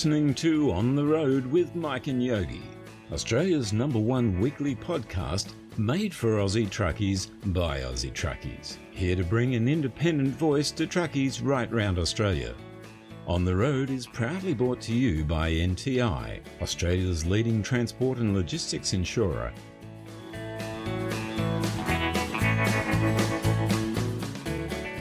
listening to On the Road with Mike and Yogi, Australia's number one weekly podcast made for Aussie truckies by Aussie truckies. Here to bring an independent voice to truckies right round Australia. On the Road is proudly brought to you by NTI, Australia's leading transport and logistics insurer.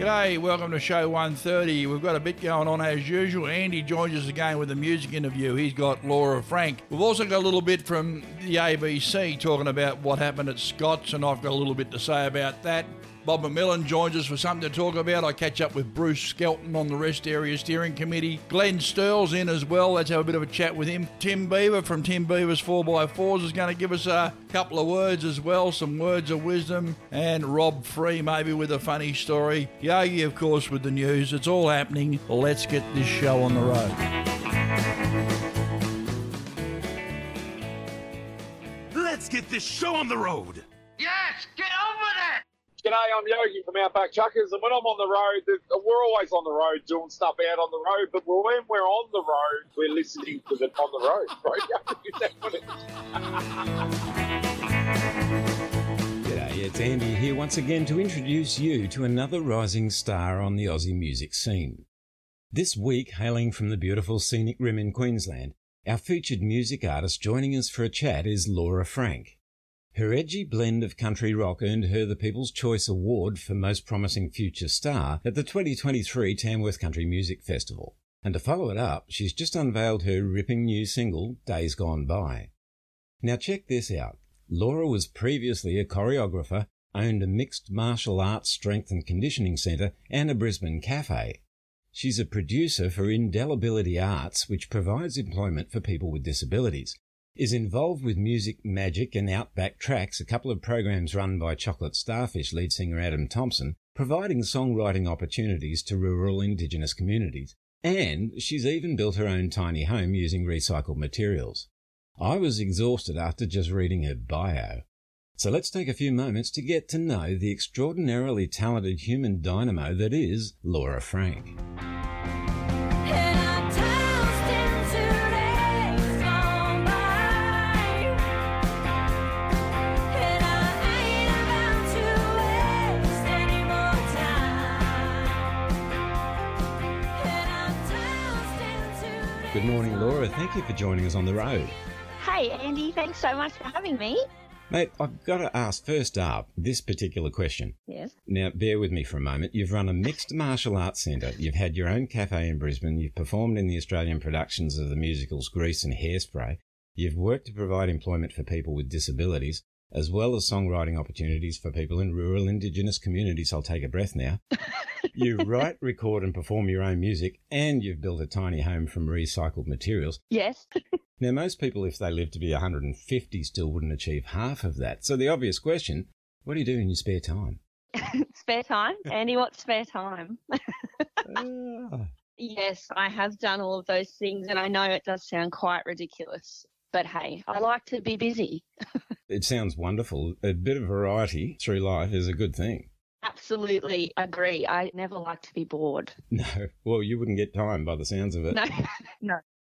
G'day, welcome to show 130. We've got a bit going on as usual. Andy joins us again with a music interview. He's got Laura Frank. We've also got a little bit from the ABC talking about what happened at Scott's, and I've got a little bit to say about that. Bob McMillan joins us for something to talk about. I catch up with Bruce Skelton on the Rest Area Steering Committee. Glenn Sterle's in as well. Let's have a bit of a chat with him. Tim Beaver from Tim Beaver's 4x4s is going to give us a couple of words as well, some words of wisdom. And Rob Free maybe with a funny story. Yogi, of course, with the news. It's all happening. Let's get this show on the road. Let's get this show on the road. Yes, get on with it! G'day, I'm Yogi from Outback Truckers, and when I'm on the road, we're always on the road doing stuff out on the road, but when we're on the road, we're listening to the on the road? G'day, it's Andy here once again to introduce you to another rising star on the Aussie music scene. This week, hailing from the beautiful scenic rim in Queensland, our featured music artist joining us for a chat is Laura Frank. Her edgy blend of country rock earned her the People's Choice Award for Most Promising Future Star at the 2023 Tamworth Country Music Festival. And to follow it up, she's just unveiled her ripping new single, Days Gone By. Now check this out. Laura was previously a choreographer, owned a mixed martial arts strength and conditioning centre and a Brisbane cafe. She's a producer for Indelibility Arts, which provides employment for people with disabilities is involved with Music Magic and Outback Tracks, a couple of programs run by Chocolate Starfish lead singer Adam Thompson, providing songwriting opportunities to rural Indigenous communities. And she's even built her own tiny home using recycled materials. I was exhausted after just reading her bio. So let's take a few moments to get to know the extraordinarily talented human dynamo that is Laura Frank. Good morning, Laura. Thank you for joining us on the road. Hey, Andy. Thanks so much for having me. Mate, I've got to ask first up this particular question. Yes. Now, bear with me for a moment. You've run a mixed martial arts centre. You've had your own cafe in Brisbane. You've performed in the Australian productions of the musicals Grease and Hairspray. You've worked to provide employment for people with disabilities, as well as songwriting opportunities for people in rural Indigenous communities. I'll take a breath now. you write, record, and perform your own music, and you've built a tiny home from recycled materials. Yes. now, most people, if they live to be 150, still wouldn't achieve half of that. So, the obvious question what do you do in your spare time? spare time? Andy, what's spare time? Ah. Yes, I have done all of those things, and I know it does sound quite ridiculous. But hey, I like to be busy. it sounds wonderful. A bit of variety through life is a good thing. Absolutely agree. I never like to be bored. No. Well, you wouldn't get time by the sounds of it. No, no.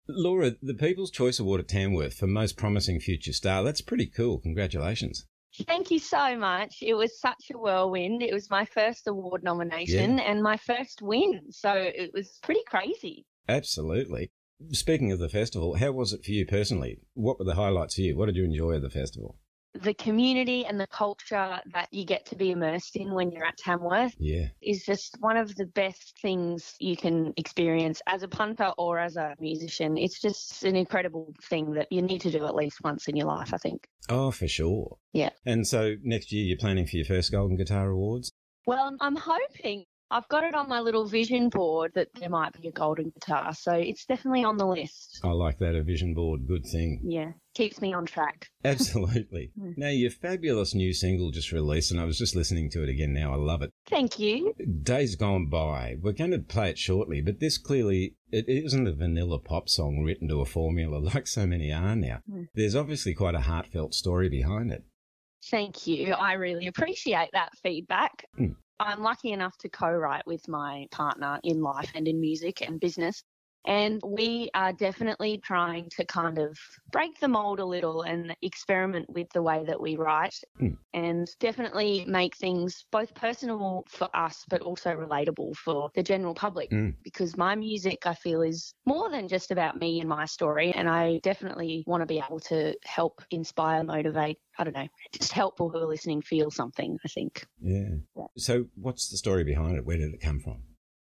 Laura, the People's Choice Award at Tamworth for Most Promising Future Star, that's pretty cool. Congratulations. Thank you so much. It was such a whirlwind. It was my first award nomination Yeah. and my first win. So it was pretty crazy. Absolutely. Speaking of the festival, how was it for you personally? What were the highlights for you? What did you enjoy of the festival? The community and the culture that you get to be immersed in when you're at Tamworth Yeah. is just one of the best things you can experience as a punter or as a musician. It's just an incredible thing that you need to do at least once in your life, I think. Oh, for sure. Yeah. And so next year you're planning for your first Golden Guitar Awards? Well, I'm- I'm hoping. I've got it on my little vision board that there might be a golden guitar, so it's definitely on the list. I like that, a vision board. Good thing. Yeah, keeps me on track. Absolutely. now, your fabulous new single just released, and I was just listening to it again now. I love it. Thank you. Days Gone By. We're going to play it shortly, but this clearly it isn't a vanilla pop song written to a formula like so many are now. Mm. There's obviously quite a heartfelt story behind it. Thank you. I really appreciate that feedback. Mm. I'm lucky enough to co write with my partner in life and in music and business. And we are definitely trying to kind of break the mold a little and experiment with the way that we write Mm. and definitely make things both personable for us but also relatable for the general public. Mm. Because my music, I feel, is more than just about me and my story. And I definitely want to be able to help inspire, motivate, I don't know, just help people who are listening feel something, I think. Yeah. Yeah. So, what's the story behind it? Where did it come from?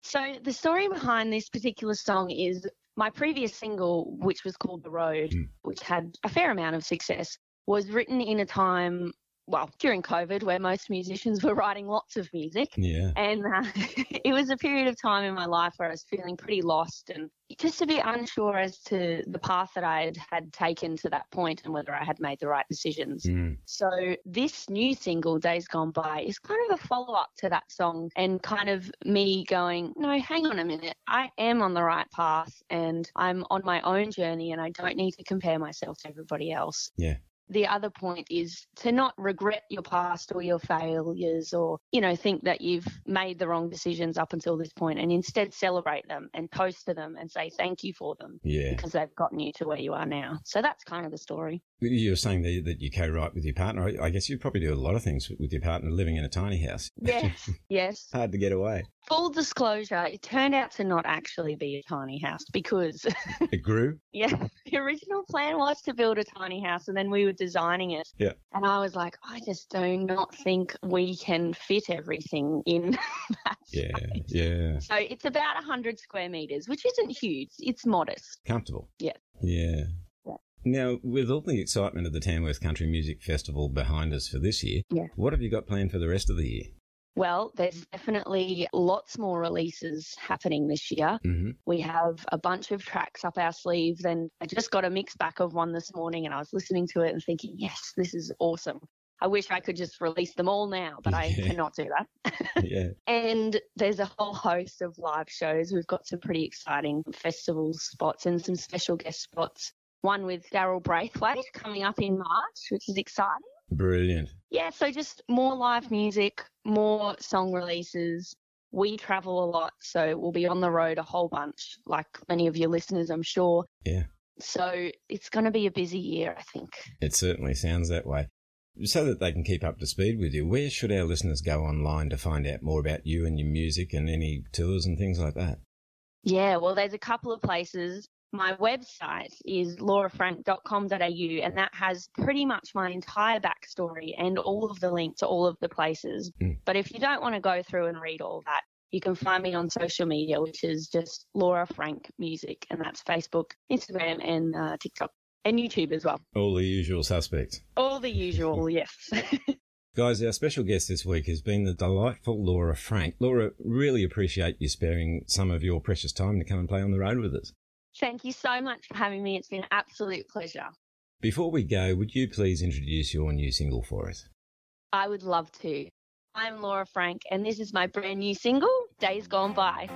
So the story behind this particular song is my previous single, which was called The Road, Mm. which had a fair amount of success, was written in a time, well, during COVID, where most musicians were writing lots of music. Yeah. And uh, it was a period of time in my life where I was feeling pretty lost and just a bit unsure as to the path that I had, had taken to that point and whether I had made the right decisions. Mm. So this new single, Days Gone By, is kind of a follow up to that song and kind of me going, no, hang on a minute. I am on the right path and I'm on my own journey and I don't need to compare myself to everybody else. Yeah. The other point is to not regret your past or your failures or, you know, think that you've made the wrong decisions up until this point and instead celebrate them and toast to them and say thank you for them Yeah. because they've gotten you to where you are now. So that's kind of the story. You were saying that, that you co-write with your partner. I- guess you probably do a lot of things with your partner living in a tiny house. Yes, yes. Hard to get away. Full disclosure, it turned out to not actually be a tiny house because, It grew. yeah, the original plan was to build a tiny house and then we were designing it. Yeah. And I was like, I just do not think we can fit everything in that Yeah. Yeah. So it's about 100 square meters, which isn't huge. It's modest. Comfortable. Yeah. Yeah. Now, with all the excitement of the Tamworth Country Music Festival behind us for this year, Yeah. what have you got planned for the rest of the year? Well, there's definitely lots more releases happening this year. hmm We have a bunch of tracks up our sleeves, and I just got a mix back of one this morning, and I was listening to it and thinking, yes, this is awesome. I wish I could just release them all now, but I Yeah. cannot do that. yeah. and there's a whole host of live shows. We've got some pretty exciting festival spots and some special guest spots. One with Daryl Braithwaite coming up in March, which is exciting. Brilliant. Yeah, so just more live music, more song releases. We travel a lot, so we'll be on the road a whole bunch, like many of your listeners, I'm sure. Yeah. So it's going to be a busy year, I think. It certainly sounds that way. So that they can keep up to speed with you, where should our listeners go online to find out more about you and your music and any tours and things like that? Yeah, well, there's a couple of places. My website is laurafrank.com.au, and that has pretty much my entire backstory and all of the links to all of the places. Mm. But if you don't want to go through and read all that, you can find me on social media, which is just Laura Frank Music, and that's Facebook, Instagram, and uh, TikTok, and YouTube as well. All the usual suspects. All the usual, yes. Guys, our special guest this week has been the delightful Laura Frank. Laura, really appreciate you sparing some of your precious time to come and play on the road with us. Thank you so much for having me. It's been an absolute pleasure. Before we go, would you please introduce your new single for us? I would love to. I'm Laura Frank, and this is my brand new single, Days Gone By.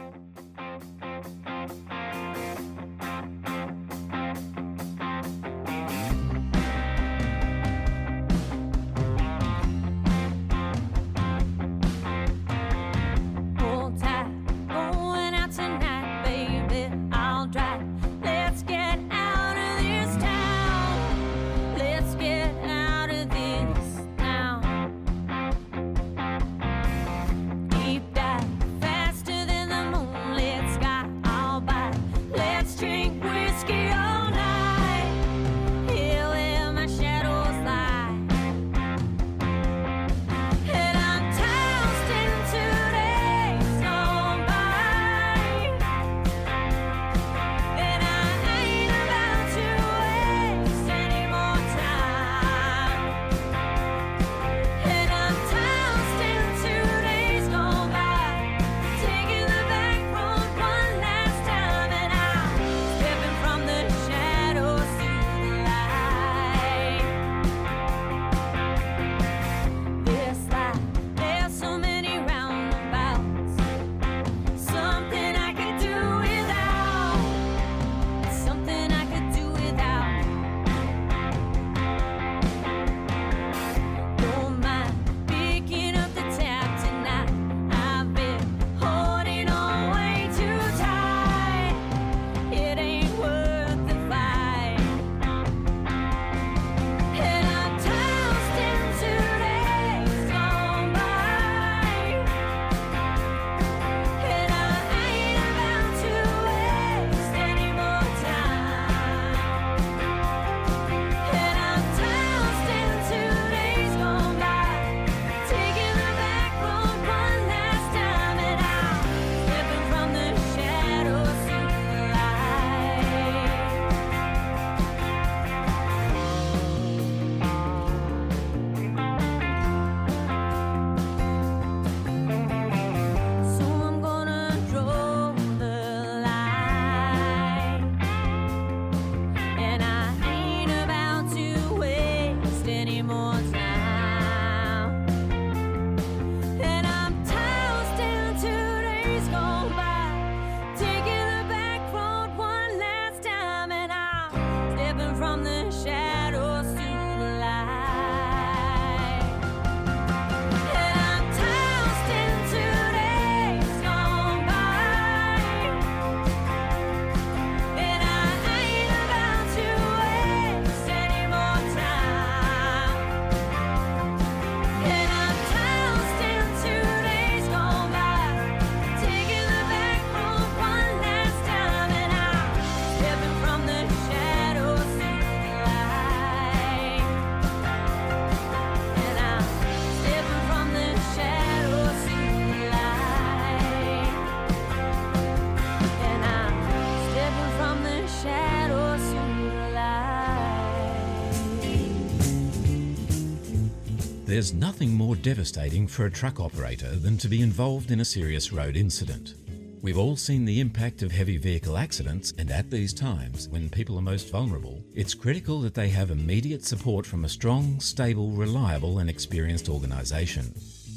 There's nothing more devastating for a truck operator than to be involved in a serious road incident. We've all seen the impact of heavy vehicle accidents, and at these times, when people are most vulnerable, it's critical that they have immediate support from a strong, stable, reliable, and experienced organisation.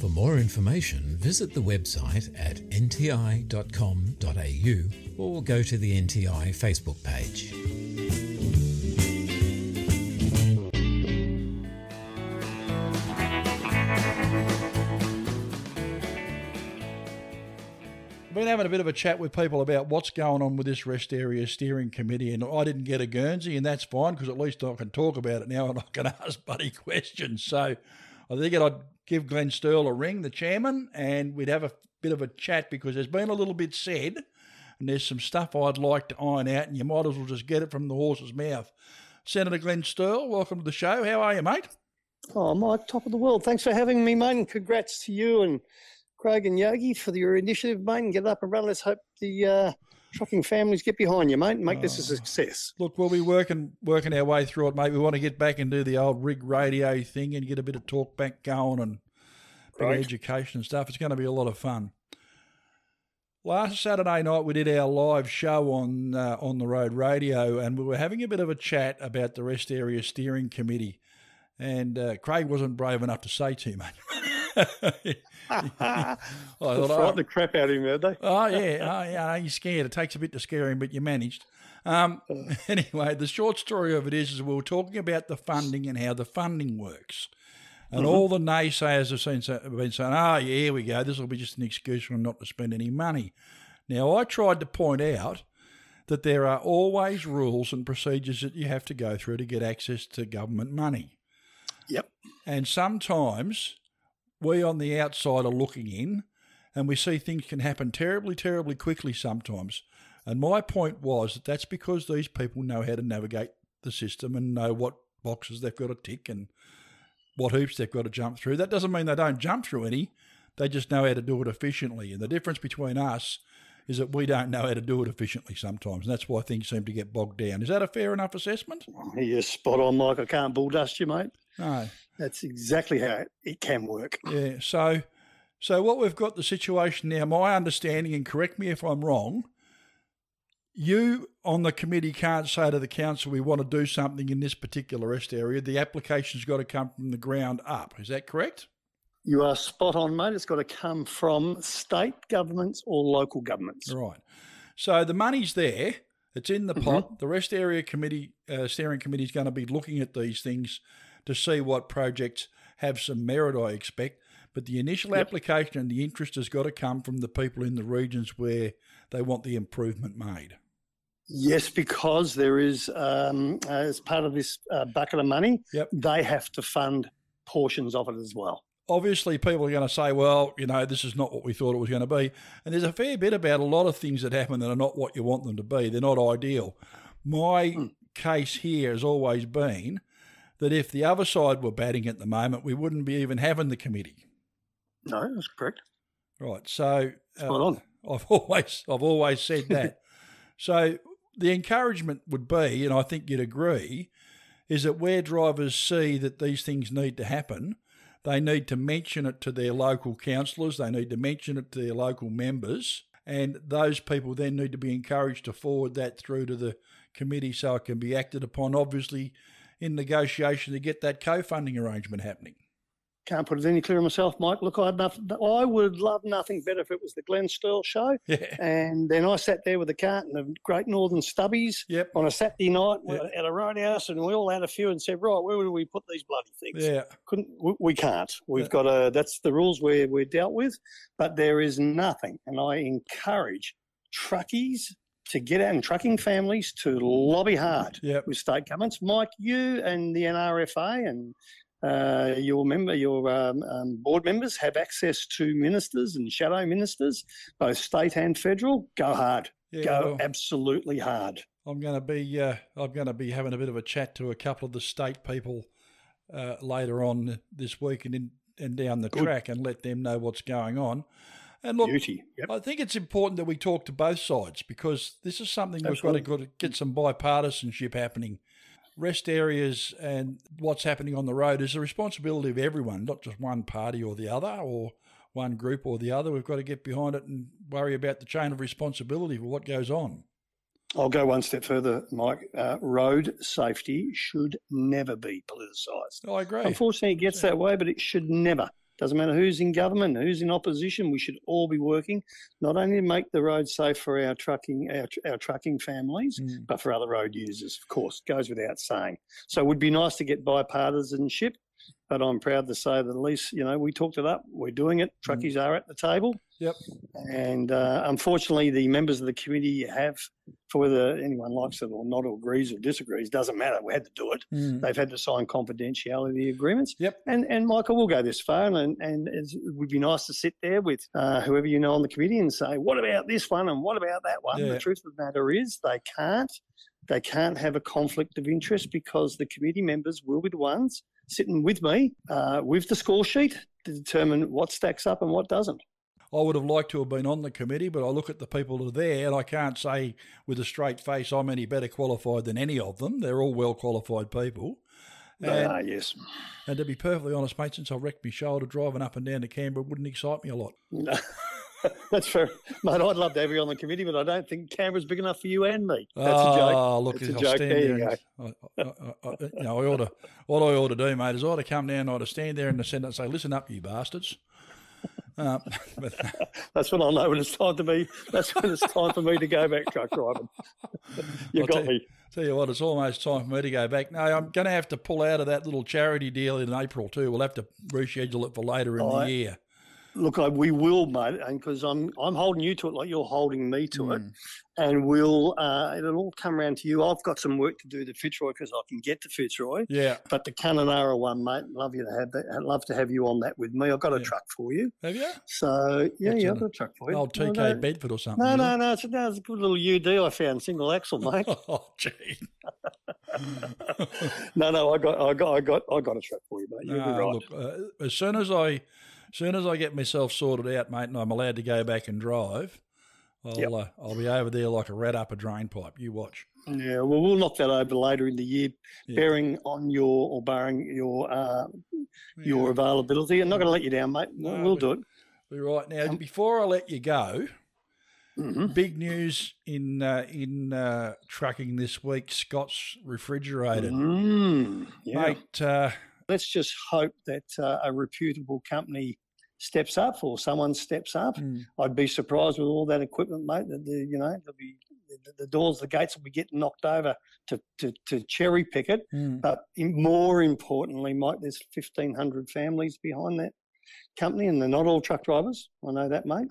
For more information, visit the website at nti.com.au or go to the NTI Facebook page. Been having a bit of a chat with people about what's going on with this rest area steering committee, and I didn't get a Guernsey, and that's fine because at least I can talk about it now and I can ask Buddy questions. So I think I'd give Glenn Sterle a ring, the chairman, and we'd have a bit of a chat because there's been a little bit said, and there's some stuff I'd like to iron out, and you might as well just get it from the horse's mouth. Senator Glenn Sterle, welcome to the show. How are you, mate? Oh, Mike, top of the world. Thanks for having me, mate, and congrats to you and Craig and Yogi for your initiative, mate, and get it up and run. Let's hope the uh, trucking families get behind you, mate, and make this a success. Look, we'll be working working our way through it, mate. We want to get back and do the old rig radio thing and get a bit of talk back going and Great. education and stuff. It's going to be a lot of fun. Last Saturday night, we did our live show on uh, on the road radio, and we were having a bit of a chat about the rest area steering committee. And uh, Craig wasn't brave enough to say too much. I They thought, oh, frightened the crap out of him, did they? Oh yeah, oh yeah. You're scared. It takes a bit to scare him, but you managed. Um, anyway, the short story of it is, is we were talking about the funding and how the funding works, and all the naysayers have seen, have been saying, "Oh yeah, here we go. This will be just an excuse for them not to spend any money." Now, I tried to point out that there are always rules and procedures that you have to go through to get access to government money. Yep. And sometimes we on the outside are looking in and we see things can happen terribly, terribly quickly sometimes. And my point was that that's because these people know how to navigate the system and know what boxes they've got to tick and what hoops they've got to jump through. That doesn't mean they don't jump through any, they just know how to do it efficiently. And the difference between us is that we don't know how to do it efficiently sometimes. And that's why things seem to get bogged down. Is that a fair enough assessment? You're spot on, Mike. I can't bulldust you, mate. No. That's exactly how it, it can work. Yeah. So, so what we've got the situation now. My understanding, and correct me if I'm wrong. You on the committee can't say to the council, "We want to do something in this particular rest area." The application's got to come from the ground up. Is that correct? You are spot on, mate. It's got to come from state governments or local governments. Right. So the money's there. It's in the pot. The rest area committee, uh, steering committee, is going to be looking at these things to see what projects have some merit. I expect, but the initial application and the interest has got to come from the people in the regions where they want the improvement made. Yes, because there is, um, as part of this uh, bucket of money, Yep. they have to fund portions of it as well. obviously people are going to say, well, you know, this is not what we thought it was going to be. And there's a fair bit about a lot of things that happen that are not what you want them to be. They're not ideal. My case here has always been that if the other side were batting at the moment, we wouldn't be even having the committee. No, that's correct. Right. So uh, on. I've always I've always said that. so the encouragement would be, and I think you'd agree, is that where drivers see that these things need to happen, they need to mention it to their local councillors, they need to mention it to their local members, and those people then need to be encouraged to forward that through to the committee so it can be acted upon, obviously in negotiation to get that co-funding arrangement happening. Can't put it any clearer myself, Mike. Look, I'd nothing, I would love nothing better if it was the Glenn Sterle show. Yeah. And then I sat there with a carton of Great Northern Stubbies Yep. on a Saturday night Yep. at a roadhouse, and we all had a few and said, right, where do we put these bloody things? Yeah. Couldn't we, we can't. We've Yeah. got a that's the rules we're we're dealt with, but there is nothing, and I encourage truckies to get out and trucking families to lobby hard Yep. with state governments. Mike, you and the NRFA and uh, your member, your um, um, board members have access to ministers and shadow ministers, both state and federal. Go hard. Yeah, Go well- absolutely hard. I'm going to be uh, I'm going to be having a bit of a chat to a couple of the state people uh, later on this week and in, and down the Good. track and let them know what's going on. And look. Yep. I think it's important that we talk to both sides because this is something Absolutely. we've got to, get some bipartisanship happening. Rest areas and what's happening on the road is the responsibility of everyone, not just one party or the other or one group or the other. We've got to get behind it and worry about the chain of responsibility for what goes on. I'll go one step further, Mike. Uh, road safety should never be politicised. I agree. Unfortunately, it gets that way, but it should never. Doesn't matter who's in government, who's in opposition. We should all be working not only to make the road safe for our trucking, our, our trucking families, Mm. but for other road users. Of course, goes without saying. So it would be nice to get bipartisanship, but I'm proud to say that at least you know we talked it up. We're doing it. Truckies are at the table. Yep. And uh, unfortunately, the members of the committee have, for whether anyone likes it or not, or agrees or disagrees, doesn't matter. We had to do it. Mm. They've had to sign confidentiality agreements. Yep. And and Michael will go this far, and and it would be nice to sit there with uh, whoever you know on the committee and say, what about this one and what about that one? Yeah. The truth of the matter is, they can't. They can't have a conflict of interest because the committee members will be the ones sitting with me uh, with the score sheet to determine what stacks up and what doesn't. I would have liked to have been on the committee, but I look at the people that are there and I can't say with a straight face I'm any better qualified than any of them. They're all well qualified people. And, are, yes. and to be perfectly honest, mate, since I wrecked my shoulder driving up and down to Canberra wouldn't excite me a lot. No. That's fair. Mate, I'd love to have you on the committee, but I don't think Canberra's big enough for you and me. That's a joke. Oh, look, That's a I'll joke. stand There you I, I, I, I, you know, I ought to, what I ought to do, mate, is I ought to come down, I ought to stand there in the centre and say, listen up, you bastards. Uh, but That's when I know when it's time to be. That's when it's time for me to go back truck driving. you I'll got tell- me. Tell you what, it's almost time for me to go back. No, I'm going to have to pull out of that little charity deal in April too. We'll have to reschedule it for later in I- the year. Look, I, we will, mate, and because I'm I'm holding you to it like you're holding me to it, Mm. and we'll uh, it'll all come around to you. I've got some work to do to Fitzroy because I can get to Fitzroy, Yeah. but the Kununurra one, mate, love you to have that. I'd love to have you on that with me. I've got a Yeah. truck for you, Have you? so yeah, What's yeah, I've got a truck for you. Old TK no, Bedford or something. No, no, no, it's, no, it's a good little UD I found, single axle, mate. Oh, gee. no, no, I got, I got, I got, I got a truck for you, mate. You'll No, be right. look, uh, as soon as I, soon as I get myself sorted out, mate, and I'm allowed to go back and drive, I'll Yep. uh, I'll be over there like a rat up a drain pipe. You watch. Yeah, well, we'll knock that over later in the year, Yeah. bearing on your or barring your uh, your availability. I'm not going to let you down, mate. We'll, No, we'll do it. Right now. Um, before I let you go, Mhm. big news in uh, in uh, trucking this week. Scott's refrigerated, Mm, yeah. mate. Let's just hope that uh, a reputable company steps up or someone steps up. mm, I'd be surprised with all that equipment, mate. That the, you know, there'll be the, the doors, the gates will be getting knocked over to to, to cherry pick it. mm. But more importantly, Mike, there's 1,500 families behind that company, and they're not all truck drivers. I know that, mate.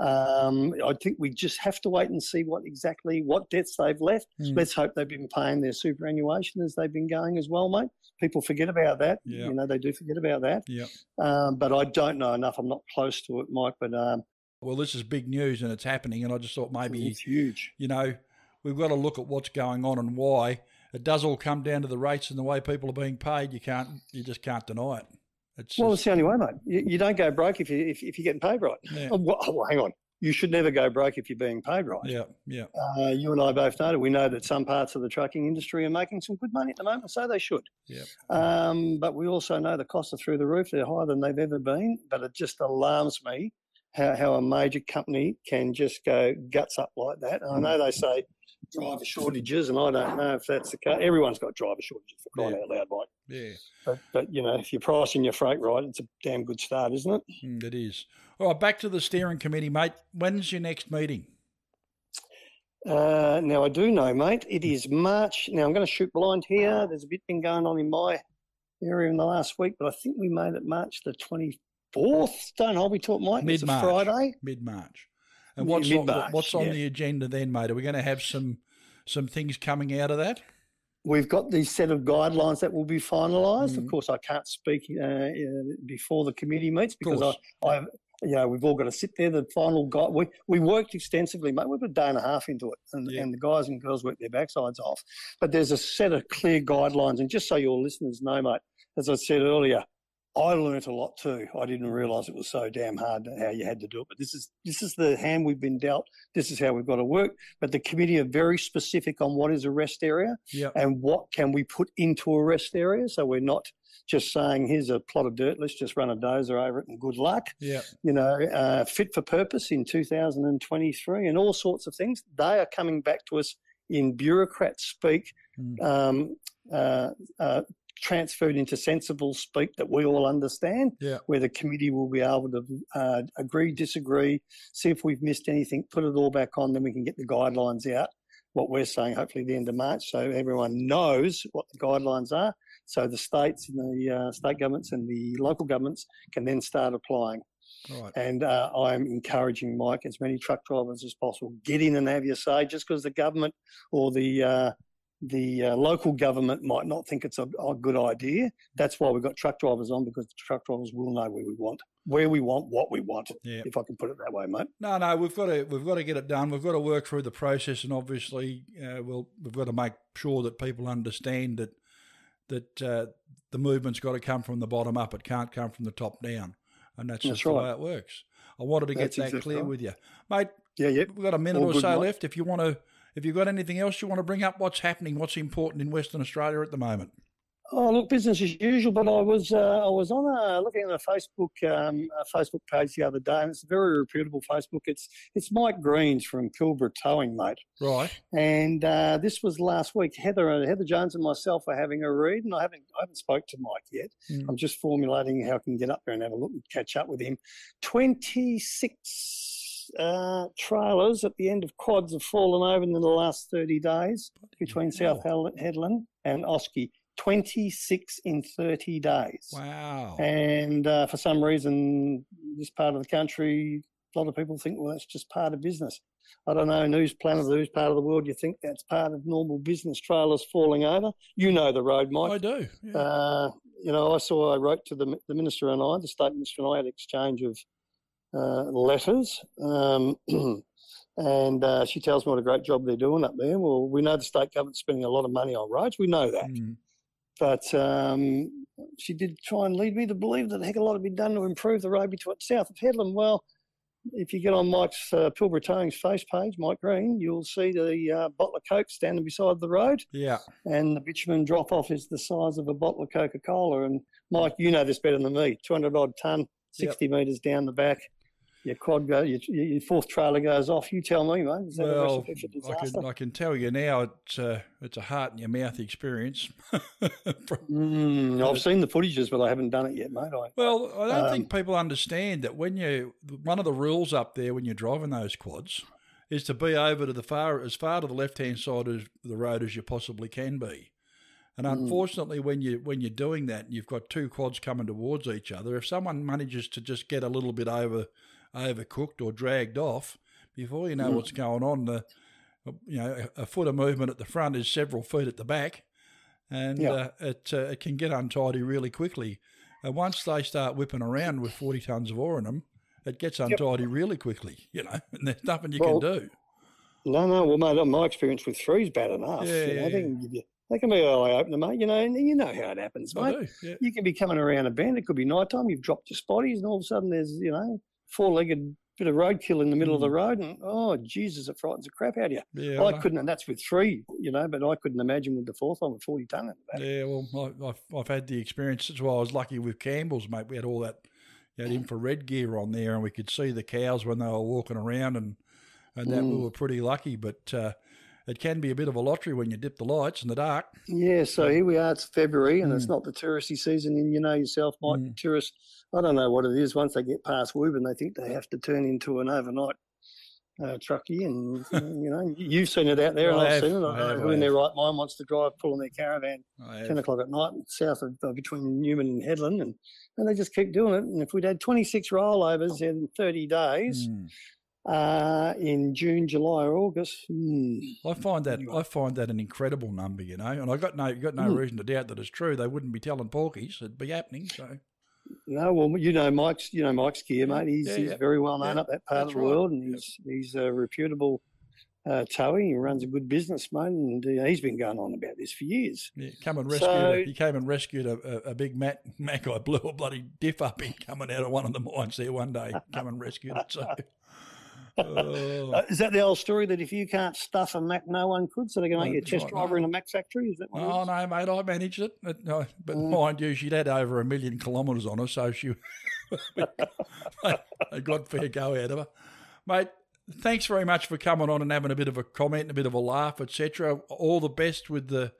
Um, I think we just have to wait and see what exactly what debts they've left. Mm. Let's hope they've been paying their superannuation as they've been going as well, mate. People forget about that. Yeah. You know, they do forget about that. Yeah. Um, but I don't know enough. I'm not close to it, Mike. But um, Well, this is big news and it's happening, and I just thought maybe it's huge. you know we've got to look at what's going on and why. It does all come down to the rates and the way people are being paid. You can't, you just can't deny it. It's Well, just, it's the only way, mate. You, you don't go broke if you if, if you're getting paid right. yeah, Oh, well, well, hang on. You should never go broke if you're being paid right. yeah, yeah. Uh, you and I both know that we know that some parts of the trucking industry are making some good money at the moment, so they should. Yep. Um, but we also know the costs are through the roof; they're higher than they've ever been. But it just alarms me how, how a major company can just go guts up like that. And I know they say driver shortages, and I don't know if that's the case. Everyone's got driver shortages for crying Yeah. out loud, Mike. Yeah, But, but you know, if you're pricing your freight right, it's a damn good start, isn't it? mm, it is. All right, back to the steering committee, mate. When's your next meeting? Uh, now I do know, mate. It is March. Now I'm going to shoot blind here. There's a bit been going on in my area in the last week, but I think we made it March the 24th. Don't hold me to it, Mike. It's a Mid-March. Friday. Mid March. And what's on, what's on yeah. the agenda then, mate? Are we going to have some some things coming out of that? We've got these set of guidelines that will be finalised. Of Mhm. course, I can't speak uh, uh, before the committee meets because I. I, you know, we've all got to sit there. The final guide. We we worked extensively, mate. We put a day and a half into it, and, Yeah. and the guys and girls worked their backsides off. But there's a set of clear guidelines, and just so your listeners know, mate, as I said earlier, I learnt a lot too. I didn't realise it was so damn hard how you had to do it. But this is this is the hand we've been dealt. This is how we've got to work. But the committee are very specific on what is a rest area Yeah. and what can we put into a rest area. So we're not just saying here's a plot of dirt, let's just run a dozer over it and good luck. Yeah. You know, uh, fit for purpose in 2023 and all sorts of things. They are coming back to us in bureaucrat speak, Mm. um, uh, uh, transferred into sensible speak that we all understand Yeah. where the committee will be able to uh, agree, disagree, see if we've missed anything, put it all back on, then we can get the guidelines out. What we're saying, hopefully, the end of March, so everyone knows what the guidelines are. So the states and the uh, state governments and the local governments can then start applying. Right. And uh, I'm encouraging Mike, as many truck drivers as possible, get in and have your say. Just because the government or the uh, the uh, local government might not think it's a, a good idea, that's why we've got truck drivers on because the truck drivers will know where we want, where we want, what we want. Yeah. If I can put it that way, mate. No, no, we've got to we've got to get it done. We've got to work through the process, and obviously, uh, we'll we've got to make sure that people understand that that uh, the movement's got to come from the bottom up. It can't come from the top down, and that's, That's just the way it works. I wanted to get That's that exactly clear right. with you, mate. Yeah, yeah. We've got a minute All or so mate. left. If you want to, if you've got anything else you want to bring up, what's happening, what's important in Western Australia at the moment? Oh, look, business as usual. But I was uh, I was on a, looking at a Facebook um, a Facebook page the other day, and it's a very reputable Facebook. It's it's Mike Greens from Pilbara Towing, mate. Right. And uh, this was last week. Heather uh, Heather Jones and myself are having a read, and I haven't I haven't spoke to Mike yet. Mm. I'm just formulating how I can get up there and have a look and catch up with him. Twenty six uh, trailers at the end of quads have fallen over in the last thirty days between South Hedland and Oski. Twenty six in thirty days. Wow. And uh, for some reason, this part of the country, a lot of people think, well, that's just part of business. I don't know, in whose planet, whose part of the world you think that's part of normal business trailers falling over. You know the road, Mike. I do. Yeah. Uh, you know, I saw, I wrote to the, the minister and I, the state minister and I had an exchange of uh, letters. Um, and uh, she tells me what a great job they're doing up there. Well, we know the state government's spending a lot of money on roads. We know that. Mm. But um, she did try and lead me to believe that a heck of a lot had been done to improve the road between south of Hedland. Well, if you get on Mike's uh, Pilbara Towing's face page, Mike Green, you'll see the uh, bottle of Coke standing beside the road, Yeah. and the bitumen drop off is the size of a bottle of Coca Cola. And Mike, you know this better than me 200 odd ton, 60 metres down the back. Your quad go, your, your fourth trailer goes off. You tell me, mate. Is that a Well, recipe for I can, I can tell you now it's uh, it's a heart in your mouth experience. Mm, I've seen the footages, but I haven't done it yet, mate. I, well, I don't Um, think people understand that when you one of the rules up there when you're driving those quads is to be over to the far as far to the left hand side of the road as you possibly can be. And Mm. unfortunately, when you when you're doing that, and you've got two quads coming towards each other. If someone manages to just get a little bit over overcooked or dragged off, before you know Mm. what's going on, the you know a, foot of movement at the front is several feet at the back, and Yeah. uh, it uh, it can get untidy really quickly. And once they start whipping around with forty tons of ore in them, it gets untidy really quickly. You know, and there's nothing you Well, can do. No, no. Well, mate, my experience with three's bad enough. Yeah, you know, yeah, they can give you, they can be an eye opener, mate. You know, and you know how it happens, mate. do. Yeah. You can be coming around a bend. It could be night time. You've dropped your spotties, and all of a sudden there's you know four-legged bit of roadkill in the middle of the road, and oh Jesus, it frightens the crap out of you. Mm. Yeah, I know. couldn't, and that's with three, you know, but I couldn't imagine with the fourth one with forty ton. Yeah, well, I, I've, I've had the experience. That's why I was lucky with Campbell's, mate. We had all that, had infrared gear on there, and we could see the cows when they were walking around, and and that we Mm. were pretty lucky. But uh, it can be a bit of a lottery when you dip the lights in the dark. Yeah, so here we are. It's February, and it's Mm. not the touristy season. And you know yourself, Mike, tourists. I don't know what it is. Once they get past Wubin, they think they have to turn into an overnight uh, truckie, and you know you've seen it out there, and I I've seen it. I I don't know have, who in their right mind wants to drive pulling their caravan ten o'clock at night south of uh, between Newman and Hedland, and and they just keep doing it. And if we'd had twenty six rollovers in thirty days, Mm. Uh, in June, July, or August. Hmm. I find that I find that an incredible number, you know, and I got no got no Hmm. reason to doubt that it's true. They wouldn't be telling porkies; it'd be happening. So No, well, you know Mike's, you know Mike's gear, mate. He's, Yeah, he's yeah. very well known Yeah, up that part of the right. world, and he's he's a reputable uh, towing. He runs a good business, mate, and uh, he's been going on about this for years. yeah, come and rescued. So- a, he came and rescued a, a, a big Mack Mack. I blew a bloody diff up in coming out of one of the mines there one day. Come and rescued it. So. Oh. Uh, is that the old story that if you can't stuff a Mack, no one could? So they're going to make you a right, driver no. in a Mack factory? Is that what Oh no, mate! I managed it, but, no, but Mm. mind you, she'd had over a million kilometres on her, so she I got fair go out of her, mate. Thanks very much for coming on and having a bit of a comment, a bit of a laugh, etc. All the best with the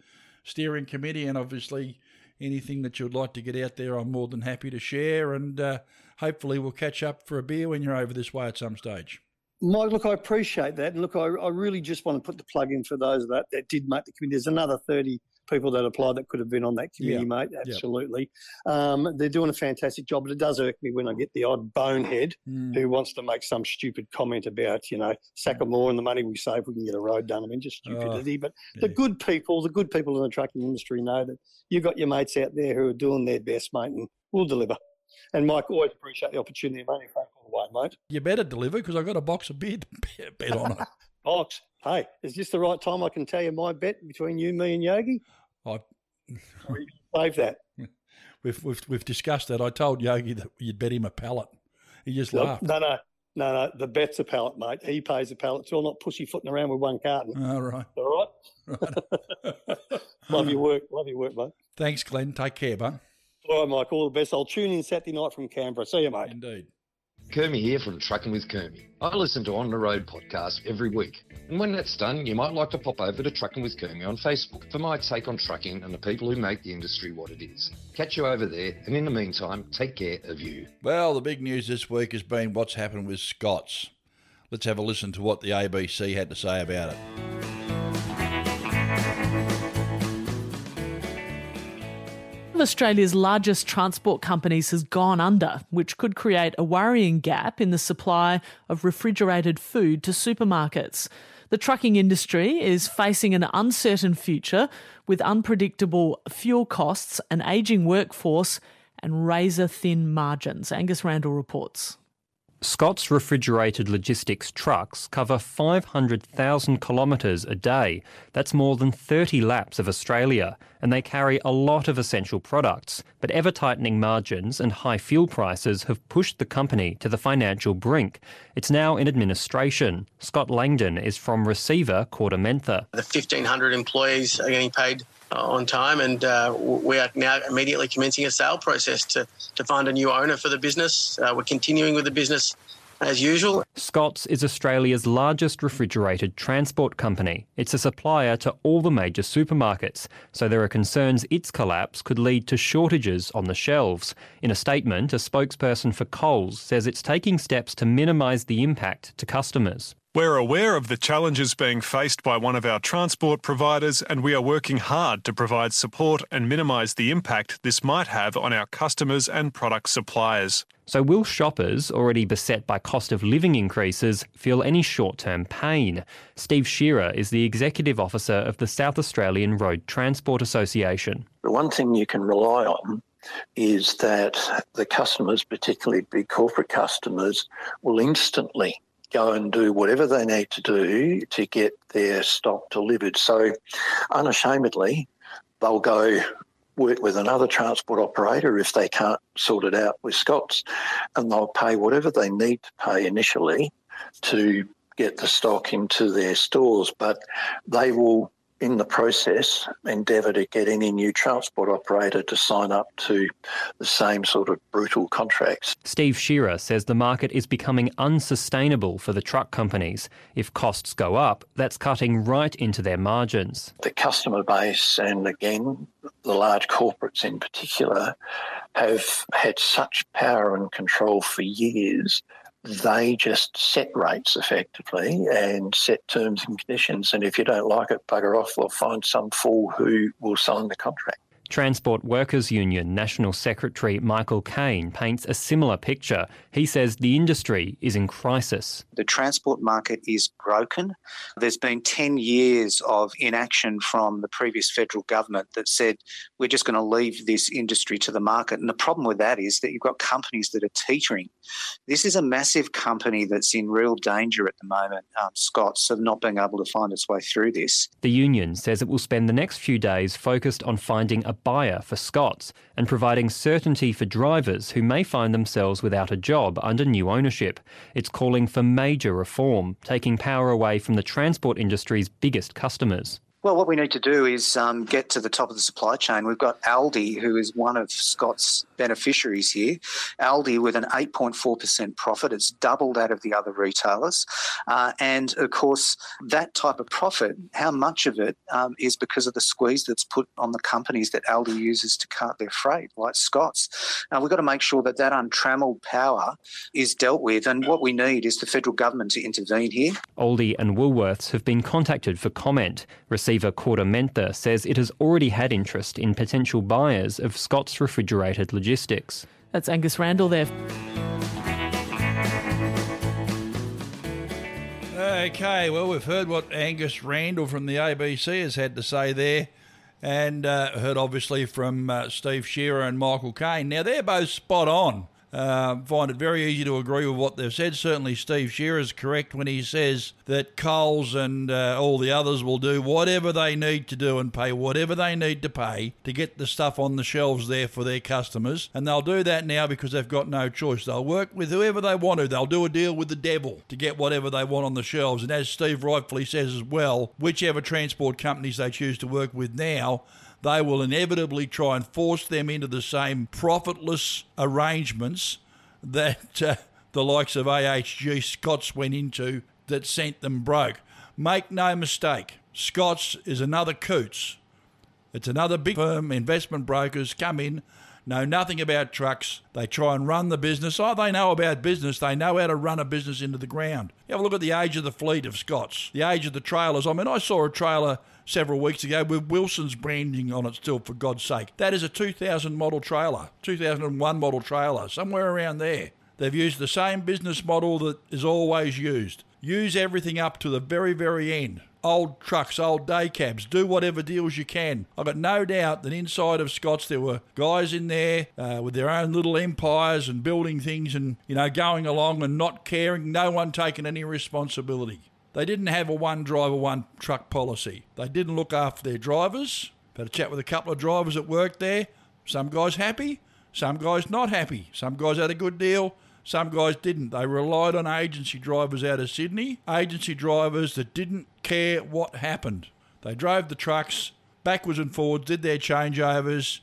steering committee, and obviously anything that you'd like to get out there, I'm more than happy to share. And uh, hopefully, we'll catch up for a beer when you're over this way at some stage. Mike, look, I appreciate that. And look, I, I really just want to put the plug in for those that, that did make the committee. There's another 30 people that applied that could have been on that committee, Yeah. mate. Yeah. Absolutely. Um, they're doing a fantastic job, but it does irk me when I get the odd bonehead Mm. who wants to make some stupid comment about, you know, Sagamore and the money we save, we can get a road done. I mean, just stupidity. but the Oh, good people, the good people in the trucking industry know that you've got your mates out there who are doing their best, mate, and we'll deliver. And Mike, always appreciate the opportunity, mate. Phone call away, mate. You better deliver because I got a box of beer to bet on it. Box, hey, is this the right time I can tell you my bet between you, me, and Yogi? I, Or you can save that. we've, we've we've discussed that. I told Yogi that you'd bet him a pallet. He just No, laughed. no, no, no, no. The bet's a pallet, mate. He pays a pallet. It's all not pussyfooting around with one carton. All right. All right. right. Love your work. Love your work, mate. Thanks, Glenn. Take care, bud. All right, Mike. All the best. I'll tune in Saturday night from Canberra. See you, mate. Indeed. Kermie here from Trucking with Kermie. I listen to On the Road podcast every week. And when that's done, you might like to pop over to Trucking with Kermie on Facebook for my take on trucking and the people who make the industry what it is. Catch you over there, and in the meantime, take care of you. Well, the big news this week has been what's happened with Scott's. Let's have a listen to what the ABC had to say about it. Of Australia's largest transport companies has gone under, which could create a worrying gap in the supply of refrigerated food to supermarkets. The trucking industry is facing an uncertain future with unpredictable fuel costs, an ageing workforce, and razor thin margins. Angus Randall reports. Scott's refrigerated logistics trucks cover 500,000 kilometres a day. That's more than 30 laps of Australia, and they carry a lot of essential products. But ever tightening margins and high fuel prices have pushed the company to the financial brink. It's now in administration. Scott Langdon is from receiver KordaMentha. The 1,500 employees are getting paid on time, and uh, we are now immediately commencing a sale process to, to find a new owner for the business. Uh, we're continuing with the business as usual. Scott's is Australia's largest refrigerated transport company. It's a supplier to all the major supermarkets, so there are concerns its collapse could lead to shortages on the shelves. In a statement, a spokesperson for Coles says it's taking steps to minimise the impact to customers. We're aware of the challenges being faced by one of our transport providers, and we are working hard to provide support and minimise the impact this might have on our customers and product suppliers. So, will shoppers, already beset by cost of living increases, feel any short term pain? Steve Shearer is the Executive Officer of the South Australian Road Transport Association. The one thing you can rely on is that the customers, particularly big corporate customers, will instantly go and do whatever they need to do to get their stock delivered. So, unashamedly, they'll go work with another transport operator if they can't sort it out with Scott's, and they'll pay whatever they need to pay initially to get the stock into their stores. But they will in the process, endeavour to get any new transport operator to sign up to the same sort of brutal contracts. Steve Shearer says the market is becoming unsustainable for the truck companies. If costs go up, that's cutting right into their margins. The customer base, and again, the large corporates in particular, have had such power and control for years they just set rates effectively and set terms and conditions. And if you don't like it, bugger off or find some fool who will sign the contract. Transport Workers Union National Secretary Michael Kaine paints a similar picture. He says the industry is in crisis. The transport market is broken. There's been 10 years of inaction from the previous federal government that said we're just going to leave this industry to the market. And the problem with that is that you've got companies that are teetering. This is a massive company that's in real danger at the moment, um, Scott's, of not being able to find its way through this. The union says it will spend the next few days focused on finding a buyer for Scott's and providing certainty for drivers who may find themselves without a job under new ownership. It's calling for major reform, taking power away from the transport industry's biggest customers. Well, what we need to do is um, get to the top of the supply chain. We've got Aldi, who is one of Scott's beneficiaries here. Aldi with an 8.4% profit. It's double that of the other retailers. Uh, and of course, that type of profit, how much of it um, is because of the squeeze that's put on the companies that Aldi uses to cart their freight, like Scott's? Now, we've got to make sure that that untrammeled power is dealt with. And what we need is the federal government to intervene here. Aldi and Woolworths have been contacted for comment. Receiver KordaMentha says it has already had interest in potential buyers of Scott's refrigerated logistics. That's Angus Randall there. Okay, well, we've heard what Angus Randall from the ABC has had to say there, and uh, heard obviously from uh, Steve Shearer and Michael Kaine. Now, they're both spot on. Uh, find it very easy to agree with what they've said. Certainly, Steve Shearer is correct when he says that Coles and uh, all the others will do whatever they need to do and pay whatever they need to pay to get the stuff on the shelves there for their customers. And they'll do that now because they've got no choice. They'll work with whoever they want to. They'll do a deal with the devil to get whatever they want on the shelves. And as Steve rightfully says as well, whichever transport companies they choose to work with now, they will inevitably try and force them into the same profitless arrangements that uh, the likes of AHG Scott's went into that sent them broke. Make no mistake, Scott's is another Cootes. It's another big firm, investment brokers come in, know nothing about trucks. They try and run the business. Oh, they know about business. They know how to run a business into the ground. You have a look at the age of the fleet of Scott's, the age of the trailers. I mean, I saw a trailer several weeks ago with Wilson's branding on it still, for God's sake. That is a 2000 model trailer, 2001 model trailer, somewhere around there. They've used the same business model that is always used. Use everything up to the very, very end. Old trucks, old day cabs, do whatever deals you can. I've got no doubt that inside of Scott's there were guys in there uh, with their own little empires and building things and, you know, going along and not caring, no one taking any responsibility. They didn't have a one driver, one truck policy. They didn't look after their drivers. Had a chat with a couple of drivers that worked there. Some guys happy, some guys not happy. Some guys had a good deal, some guys didn't. They relied on agency drivers out of Sydney, agency drivers that didn't care what happened. They drove the trucks backwards and forwards, did their changeovers,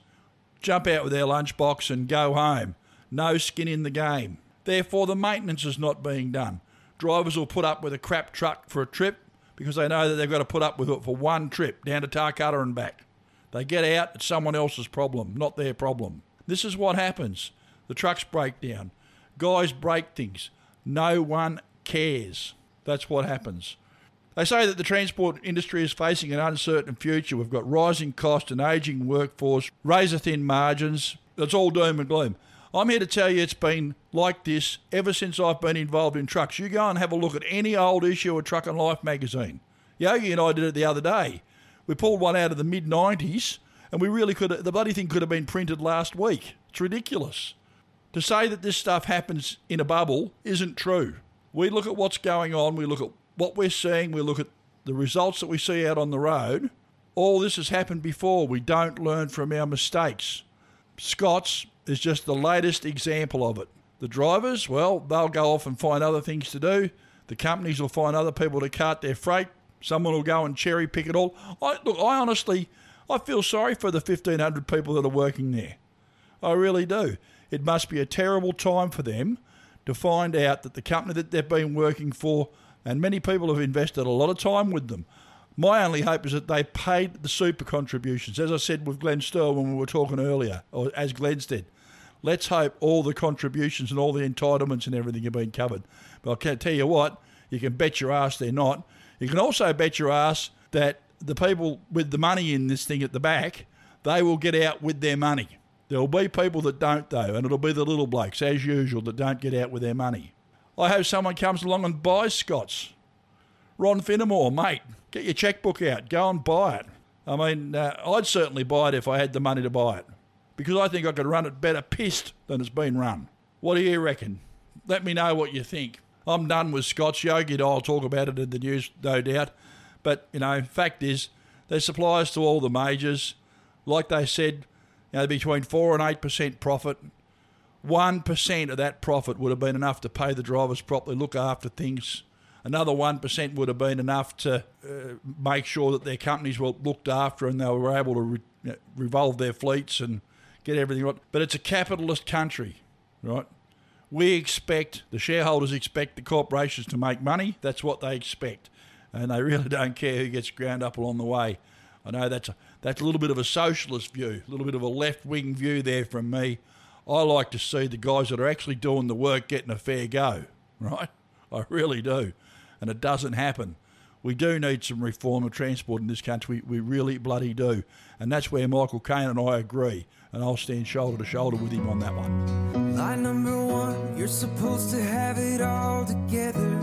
jump out with their lunchbox and go home. No skin in the game. Therefore, the maintenance is not being done. Drivers will put up with a crap truck for a trip because they know that they've got to put up with it for one trip down to Tarcutta and back. They get out, it's someone else's problem, not their problem. This is what happens. The trucks break down. Guys break things. No one cares. That's what happens. They say that the transport industry is facing an uncertain future. We've got rising cost and ageing workforce, razor thin margins. It's all doom and gloom. I'm here to tell you it's been like this ever since I've been involved in trucks. You go and have a look at any old issue of Truckin' Life magazine. Yogi and I did it the other day. We pulled one out of the mid 90s and we really could the bloody thing could have been printed last week. It's ridiculous. To say that this stuff happens in a bubble isn't true. We look at what's going on, we look at what we're seeing, we look at the results that we see out on the road. All this has happened before. We don't learn from our mistakes. Scott's is just the latest example of it. The drivers, well, they'll go off and find other things to do. The companies will find other people to cart their freight. Someone will go and cherry pick it all. I, look, I honestly, I feel sorry for the 1,500 people that are working there. I really do. It must be a terrible time for them to find out that the company that they've been working for, and many people have invested a lot of time with them. My only hope is that they paid the super contributions, as I said with Glenn Sterle when we were talking earlier, or as Glenn said. Let's hope all the contributions and all the entitlements and everything have been covered. But I can tell you what, you can bet your ass they're not. You can also bet your ass that the people with the money in this thing at the back, they will get out with their money. There'll be people that don't, though, and it'll be the little blokes, as usual, that don't get out with their money. I hope someone comes along and buys Scott's. Ron Finemore, mate, get your checkbook out, go and buy it. I mean, uh, I'd certainly buy it if I had the money to buy it, because I think I could run it better pissed than it's been run. What do you reckon? Let me know what you think. I'm done with Scott's. Yogi I'll talk about it in the news, no doubt. But, you know, fact is, they're suppliers to all the majors. Like they said, you know, between 4 and 8% profit. 1% of that profit would have been enough to pay the drivers properly, look after things. Another 1% would have been enough to uh, make sure that their companies were looked after and they were able to re- revolve their fleets and get everything right. But it's a capitalist country, right? We expect, the shareholders expect the corporations to make money. That's what they expect. And they really don't care who gets ground up along the way. I know that's a, that's a little bit of a socialist view, a little bit of a left wing view there from me. I like to see the guys that are actually doing the work getting a fair go, right? I really do. And it doesn't happen. We do need some reform of transport in this country. We really bloody do. And that's where Michael Kaine and I agree. And I'll stand shoulder to shoulder with him on that one. Line number one, you're supposed to have it all together.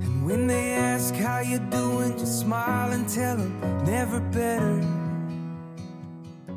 And when they ask how you're doing, just smile and tell them never better.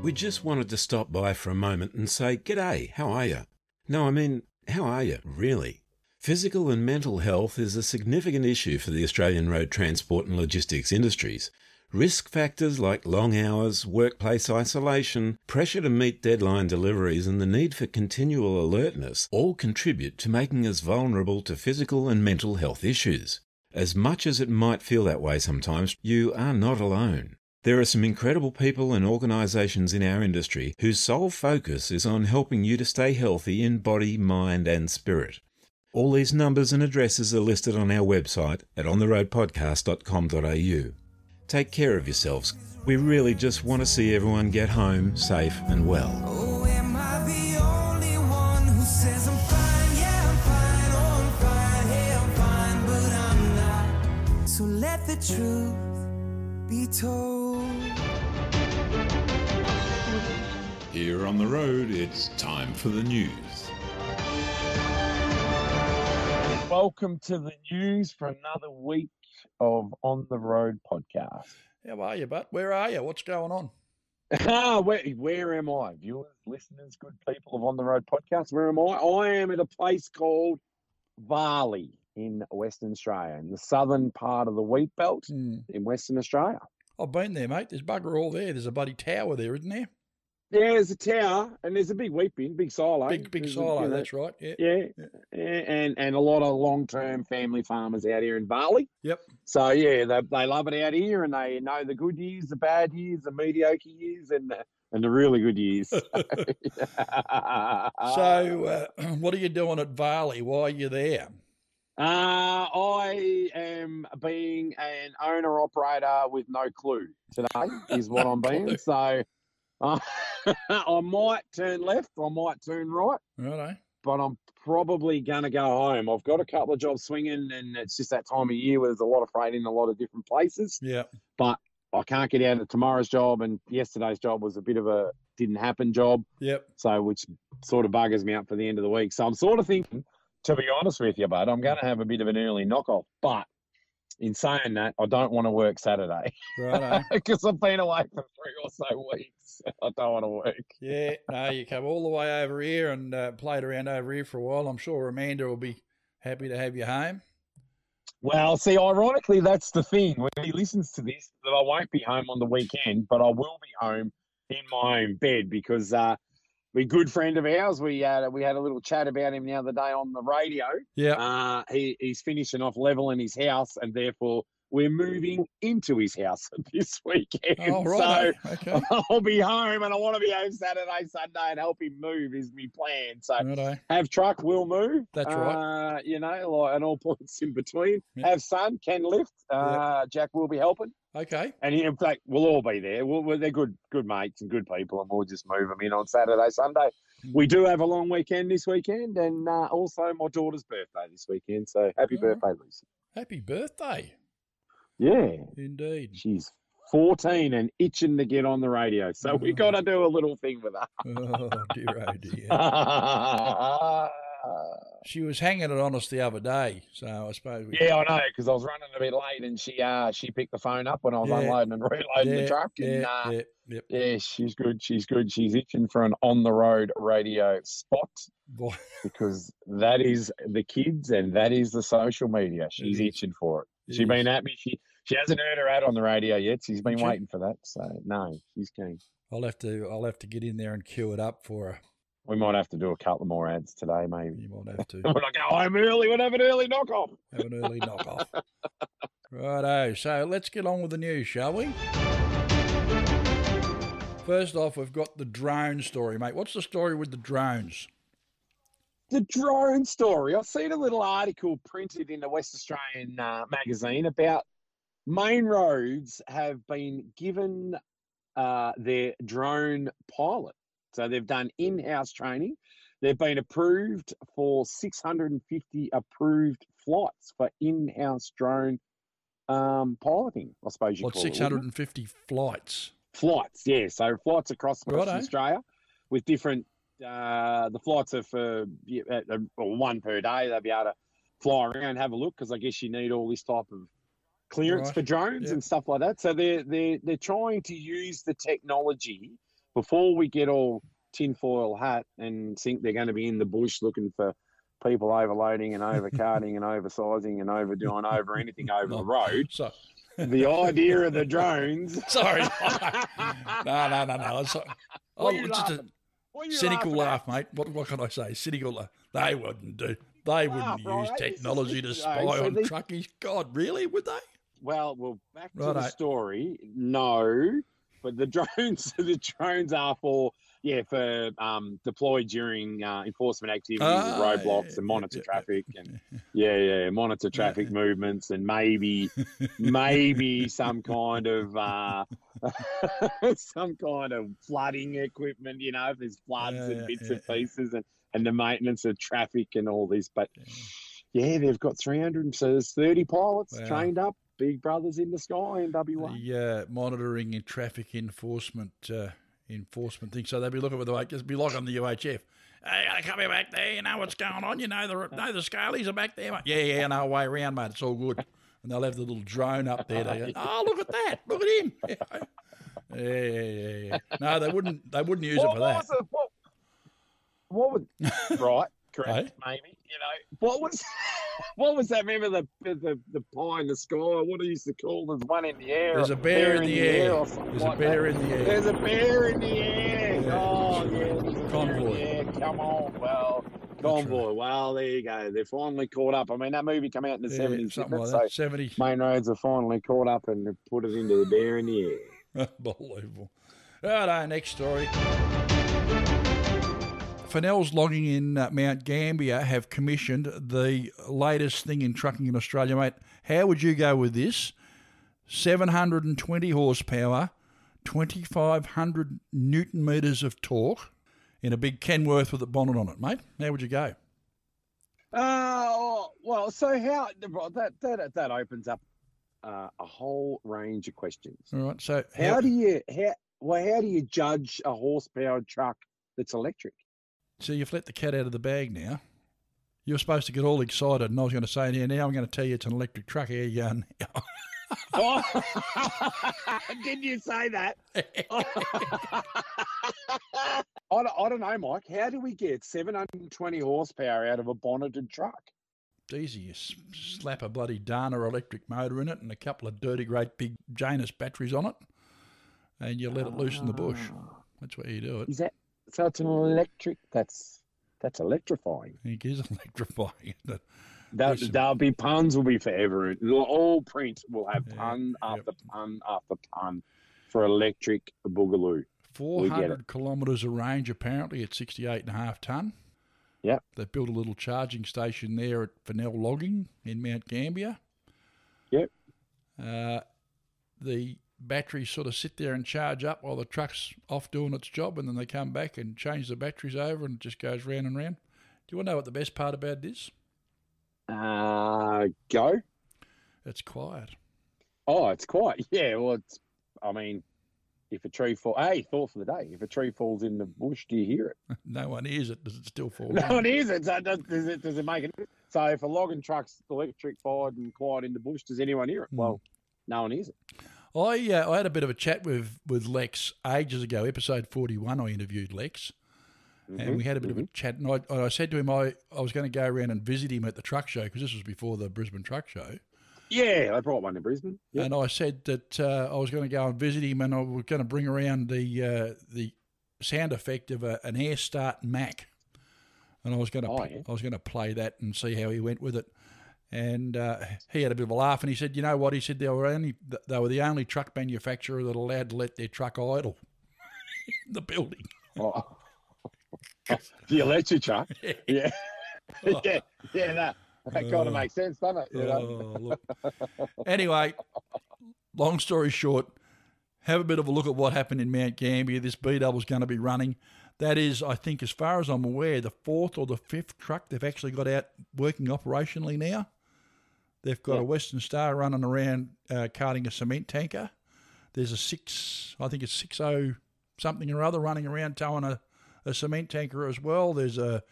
We just wanted to stop by for a moment and say, G'day, how are you? No, I mean, how are you, really? Physical and mental health is a significant issue for the Australian road transport and logistics industries. Risk factors like long hours, workplace isolation, pressure to meet deadline deliveries, and the need for continual alertness all contribute to making us vulnerable to physical and mental health issues. As much as it might feel that way sometimes, you are not alone. There are some incredible people and organisations in our industry whose sole focus is on helping you to stay healthy in body, mind, and spirit. All these numbers and addresses are listed on our website at ontheroadpodcast.com.au. Take care of yourselves. We really just want to see everyone get home safe and well. Oh, am I the only one who says I'm fine? Yeah, fine. Oh, fine. Hey, I'm fine, but I'm not. So let the truth be told. Here on the road, it's time for the news. Welcome to the news for another week of On the Road podcast. How are you, but where are you? What's going on? Ah, where, where am I? Viewers, listeners, good people of On the Road podcast, where am I? I am at a place called Varley in Western Australia, in the southern part of the wheat belt Hmm. in Western Australia. I've been there, mate. There's bugger all there. There's a bloody tower there, isn't there? Yeah, there's a tower and there's a big wheat bin, big silo. Big, big There's a- silo. you know, That's right. Yeah. Yeah, yeah, and and a lot of long-term family farmers out here in Varley. Yep. So yeah, they, they love it out here, and they know the good years, the bad years, the mediocre years, and the, and the really good years. So, uh, what are you doing at Varley? Why are you there? Uh, I am being an owner operator with no clue today, is what I'm being. So uh, I might turn left, I might turn right, Righto. but I'm probably going to go home. I've got a couple of jobs swinging, and it's just that time of year where there's a lot of freight in a lot of different places. Yeah. But I can't get out of tomorrow's job, and yesterday's job was a bit of a didn't happen job. Yep. So, which sort of buggers me up for the end of the week. So, I'm sort of thinking, to be honest with you, bud, I'm going to have a bit of an early knockoff. But in saying that, I don't want to work Saturday because I've been away for three or so weeks. I don't want to work. Yeah, no, you come all the way over here and uh, played around over here for a while. I'm sure Amanda will be happy to have you home. Well, see, ironically, that's the thing. When he listens to this, that I won't be home on the weekend, but I will be home in my own bed because uh, a good friend of ours, we had we had a little chat about him the other day on the radio. Yeah. Uh, he, he's finishing off leveling his house, and therefore we're moving into his house this weekend. Oh, righto. So Okay. I'll be home, and I want to be home Saturday, Sunday, and help him move. Is my plan. So Righto. have truck will move. That's right. Uh, you know, like, and all points in between. Have son can lift. Uh, Jack will be helping. Okay. And in fact, we'll all be there. We'll, we're, they're good, good mates and good people, and we'll just move them in on Saturday, Sunday. Hmm. We do have a long weekend this weekend, and uh, also my daughter's birthday this weekend. So happy birthday, Lucy! Happy birthday. Yeah, Indeed. she's 14 and itching to get on the radio. So we got to do a little thing with her. Oh dear, oh dear. she was hanging it on us the other day, so I suppose. We, Yeah, I know because I was running a bit late, and she uh she picked the phone up when I was Yeah. unloading and reloading Yeah, the truck. And, yeah, uh, yeah, yeah, she's good. She's good. She's itching for an on the road radio spot Boy. because that is the kids and that is the social media. She's itching for it. She's been at me. She she hasn't heard her ad on the radio yet. She's been she? waiting for that. So no, she's keen. I'll have to. I'll have to get in there and queue it up for her. We might have to do a couple more ads today, maybe. You might have to. when I go home early, we'll have an early knock off. Have an early knock off. Righto. So let's get on with the news, shall we? First off, we've got the drone story, mate. What's the story with the drones? The drone story. I've seen a little article printed in the West Australian uh, magazine about main roads have been given uh, their drone pilot. So they've done in-house training. They've been approved for 650 approved flights for in-house drone um, piloting. I suppose you What, call it, wouldn't it. 650 flights? Flights, yeah. So flights across Western. Australia with different. Uh, the flights are for uh, uh, well, one per day. They'll be able to fly around, have a look, because I guess you need all this type of clearance Right. for drones Yeah. and stuff like that. So they're they're they're trying to use the technology before we get all tinfoil hat and think they're going to be in the bush looking for people overloading and overcarding and oversizing and overdoing over anything over the road. So, the idea of the drones. Sorry. no, no, no, no. It's, oh, What are you just a laughing? What are you cynical laugh, mate. What, what can I say? Cynical laugh. They wouldn't do. They wouldn't Ah, right, use this technology to spy oh, so on they- truckies. God, really? Would they? Well, well, back to the story. No, but the drones, the drones are for yeah for um, deployed during uh, enforcement activities, Ah, roadblocks, and monitor traffic, and yeah, yeah, monitor traffic movements, and maybe maybe some kind of uh, some kind of flooding equipment. You know, if there's floods Yeah, and yeah, bits yeah, and pieces, and and the maintenance of traffic and all this, but. Yeah, they've got 300. So there's 30 pilots Wow. trained up, big brothers in the sky in WA. The uh, monitoring and traffic enforcement uh, enforcement thing. So they'd be looking at the like, just be like on the UHF. Hey, I come here back there. You know what's going on. You know the know the scalies are back there. Mate. Yeah, yeah, no way around, mate. It's all good. And they'll have the little drone up there. They go, oh, look at that. Look at him. Yeah, yeah, yeah. yeah. No, they wouldn't. They wouldn't use it for that. was it? What, what would right? Correct, maybe. You know, what was what was that? Remember the the the pie in the sky? What do you used to call there's one in the air. There's a bear in the air. or something There's a bear that. in the air. There's a bear in the air. Oh yeah, there's a bear in the Convoy. air. Come on, well. Convoy. Well, there you go. They're finally caught up. I mean, that movie came out in the Yeah, seventies, something like so that. 70. main roads are finally caught up and put it into the bear in the air. Unbelievable. Righto, next story. Fennell's logging in uh, Mount Gambier have commissioned the latest thing in trucking in Australia, mate. How would you go with this? 720 horsepower, 2,500 newton meters of torque in a big Kenworth with a bonnet on it, mate. How would you go? Uh, well, so how that that that opens up uh, a whole range of questions. All right, so How do you how well how do you judge a horsepowered truck that's electric? So you've let the cat out of the bag now. You're supposed to get all excited, and I was going to say, yeah, now I'm going to tell you it's an electric truck. Here you go. Oh, did you say that? I, don't, I don't know, Mike. How do we get 720 horsepower out of a bonneted truck? It's easy. You s- slap a bloody Dana electric motor in it and a couple of dirty, great big Janus batteries on it, and you let it loose in the bush. Ah. That's where you do it. Is that so? It's an electric. That's that's electrifying. It is electrifying. That, There's some- there'll be puns will be forever. All print will have pun after pun after pun for electric boogaloo. Get 400 kilometres of range apparently at 68 and a half tonne. Yep. They've built a little charging station there at Fennell Logging in Mount Gambier. Yep. Uh, the batteries sort of sit there and charge up while the truck's off doing its job, and then they come back and change the batteries over, and it just goes round and round. Do you want to know what the best part about it is? Uh, go. It's quiet. Oh, it's quiet. Yeah, well, it's I mean, if a tree falls, hey, thought for the day. If a tree falls in the bush, do you hear it? No one hears it. Does it still fall? No down? one hears it. So does, does it does it make it? So if a logging truck's electric fired and quiet in the bush, does anyone hear it? Hmm. Well, no one hears it. I uh, I had a bit of a chat with with Lex ages ago, episode forty one. I interviewed Lex, Mhm, and we had a bit of a chat. And I, I said to him, I, I was going to go around and visit him at the truck show because this was before the Brisbane Truck Show. Yeah, I brought one to Brisbane. Yep. And I said that uh, I was going to go and visit him, and I was going to bring around the uh, the sound effect of a, an air start Mack, and I was going to Oh, yeah. I was going to play that and see how he went with it. And uh, he had a bit of a laugh, and he said, "You know what?" He said they were only they were the only truck manufacturer that allowed to let their truck idle in the building. Oh. the electric truck. Yeah. yeah. Yeah. That, that kind Oh. of makes sense, doesn't it? You know? Oh. Anyway, long story short, have a bit of a look at what happened in Mount Gambier. This B double's going to be running. That is, I think, as far as I'm aware, the fourth or the fifth truck they've actually got out working operationally now. They've got Yeah. a Western Star running around uh, carting a cement tanker. There's a six, I think it's six oh something or other running around towing a, a cement tanker as well. There's a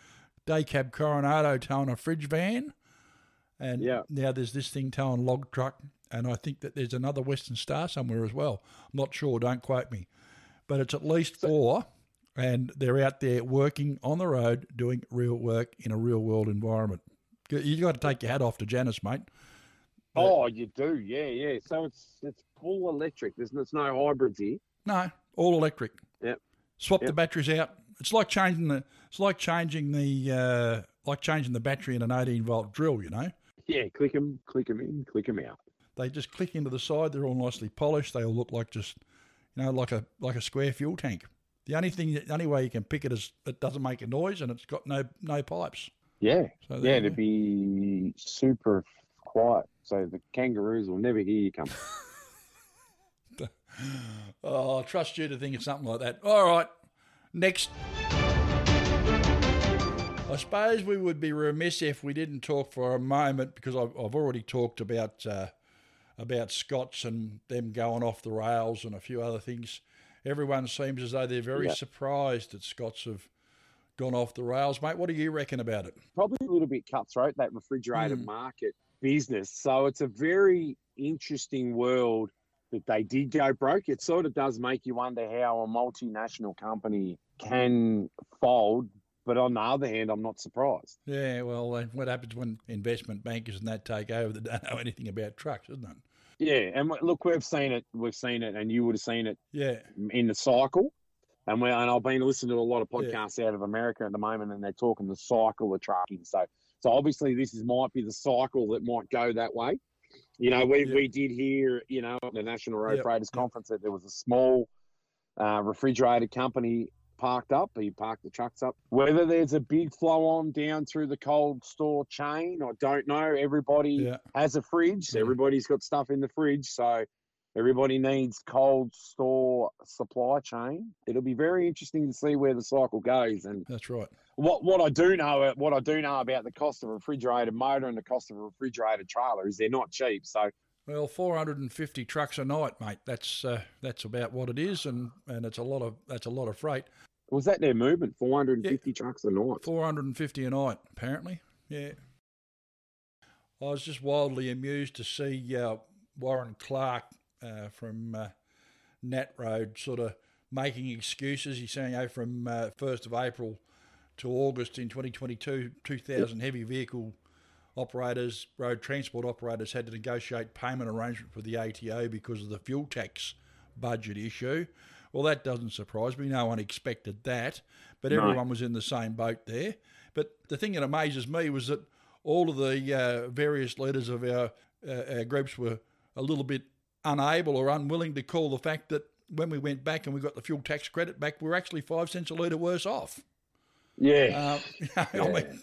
day cab Coronado towing a fridge van. And now there's this thing towing log truck, and I think that there's another Western Star somewhere as well. I'm not sure, don't quote me. But it's at least four, and they're out there working on the road, doing real work in a real world environment. you got to take your hat off to Janus, mate. Oh, you do, yeah, yeah. So it's it's full electric. There's, there's no hybrids here. No, all electric. Yep. Swap the batteries out. It's like changing the. It's like changing the. Uh, like changing the battery in an 18 volt drill. You know. Yeah, click them, click them in, click them out. They just click into the side. They're all nicely polished. They all look like just, you know, like a like a square fuel tank. The only thing, the only way you can pick it is it doesn't make a noise and it's got no no pipes. Yeah, So yeah, to be super quiet, so the kangaroos will never hear you coming. Oh, I trust you to think of something like that. All right, next. I suppose we would be remiss if we didn't talk for a moment because I've, I've already talked about uh, about Scott's and them going off the rails and a few other things. Everyone seems as though they're very Yeah. surprised that Scott's have gone off the rails, mate. What do you reckon about it? Probably a little bit cutthroat that refrigerated Mm. market business. So it's a very interesting world that they did go broke. It sort of does make you wonder how a multinational company can fold. But on the other hand, I'm not surprised. Yeah, well, uh, what happens when investment bankers and that take over that don't know anything about trucks, isn't it? Yeah, and look, we've seen it. We've seen it, and you would have seen it. Yeah. in the cycle. And we and I've been listening to a lot of Yeah. podcasts out of America at the moment, and they're talking the cycle of trucking. So, so obviously, this is might be the cycle that might go that way. You know, we, we did hear, you know, at the National Road Yep, Freighters Conference that there was a small uh, refrigerated company parked up. He parked the trucks up. Whether there's a big flow on down through the cold store chain, I don't know. Everybody Yeah. has a fridge. Everybody's got stuff in the fridge, so everybody needs cold store supply chain. It'll be very interesting to see where the cycle goes. And That's right. what what I do know what I do know about the cost of a refrigerated motor and the cost of a refrigerated trailer is they're not cheap. So Well, 450 trucks a night, mate. That's uh, that's about what it is, and, and it's a lot of that's a lot of freight. was that their movement? Four hundred and fifty trucks a night. 450 a night, apparently. Yeah. I was just wildly amused to see uh, Warren Clark uh, from uh, Nat Road sort of making excuses. He's saying, oh, from uh, 1st of April to August in 2022, 2,000 heavy vehicle operators, road transport operators had to negotiate payment arrangement with the ATO because of the fuel tax budget issue. Well, that doesn't surprise me. No one expected that, but No. everyone was in the same boat there. But the thing that amazes me was that all of the uh, various leaders of our, uh, our groups were a little bit unable or unwilling to call the fact that when we went back and we got the fuel tax credit back, we we're actually five cents a litre worse off. Yeah. Um, I mean,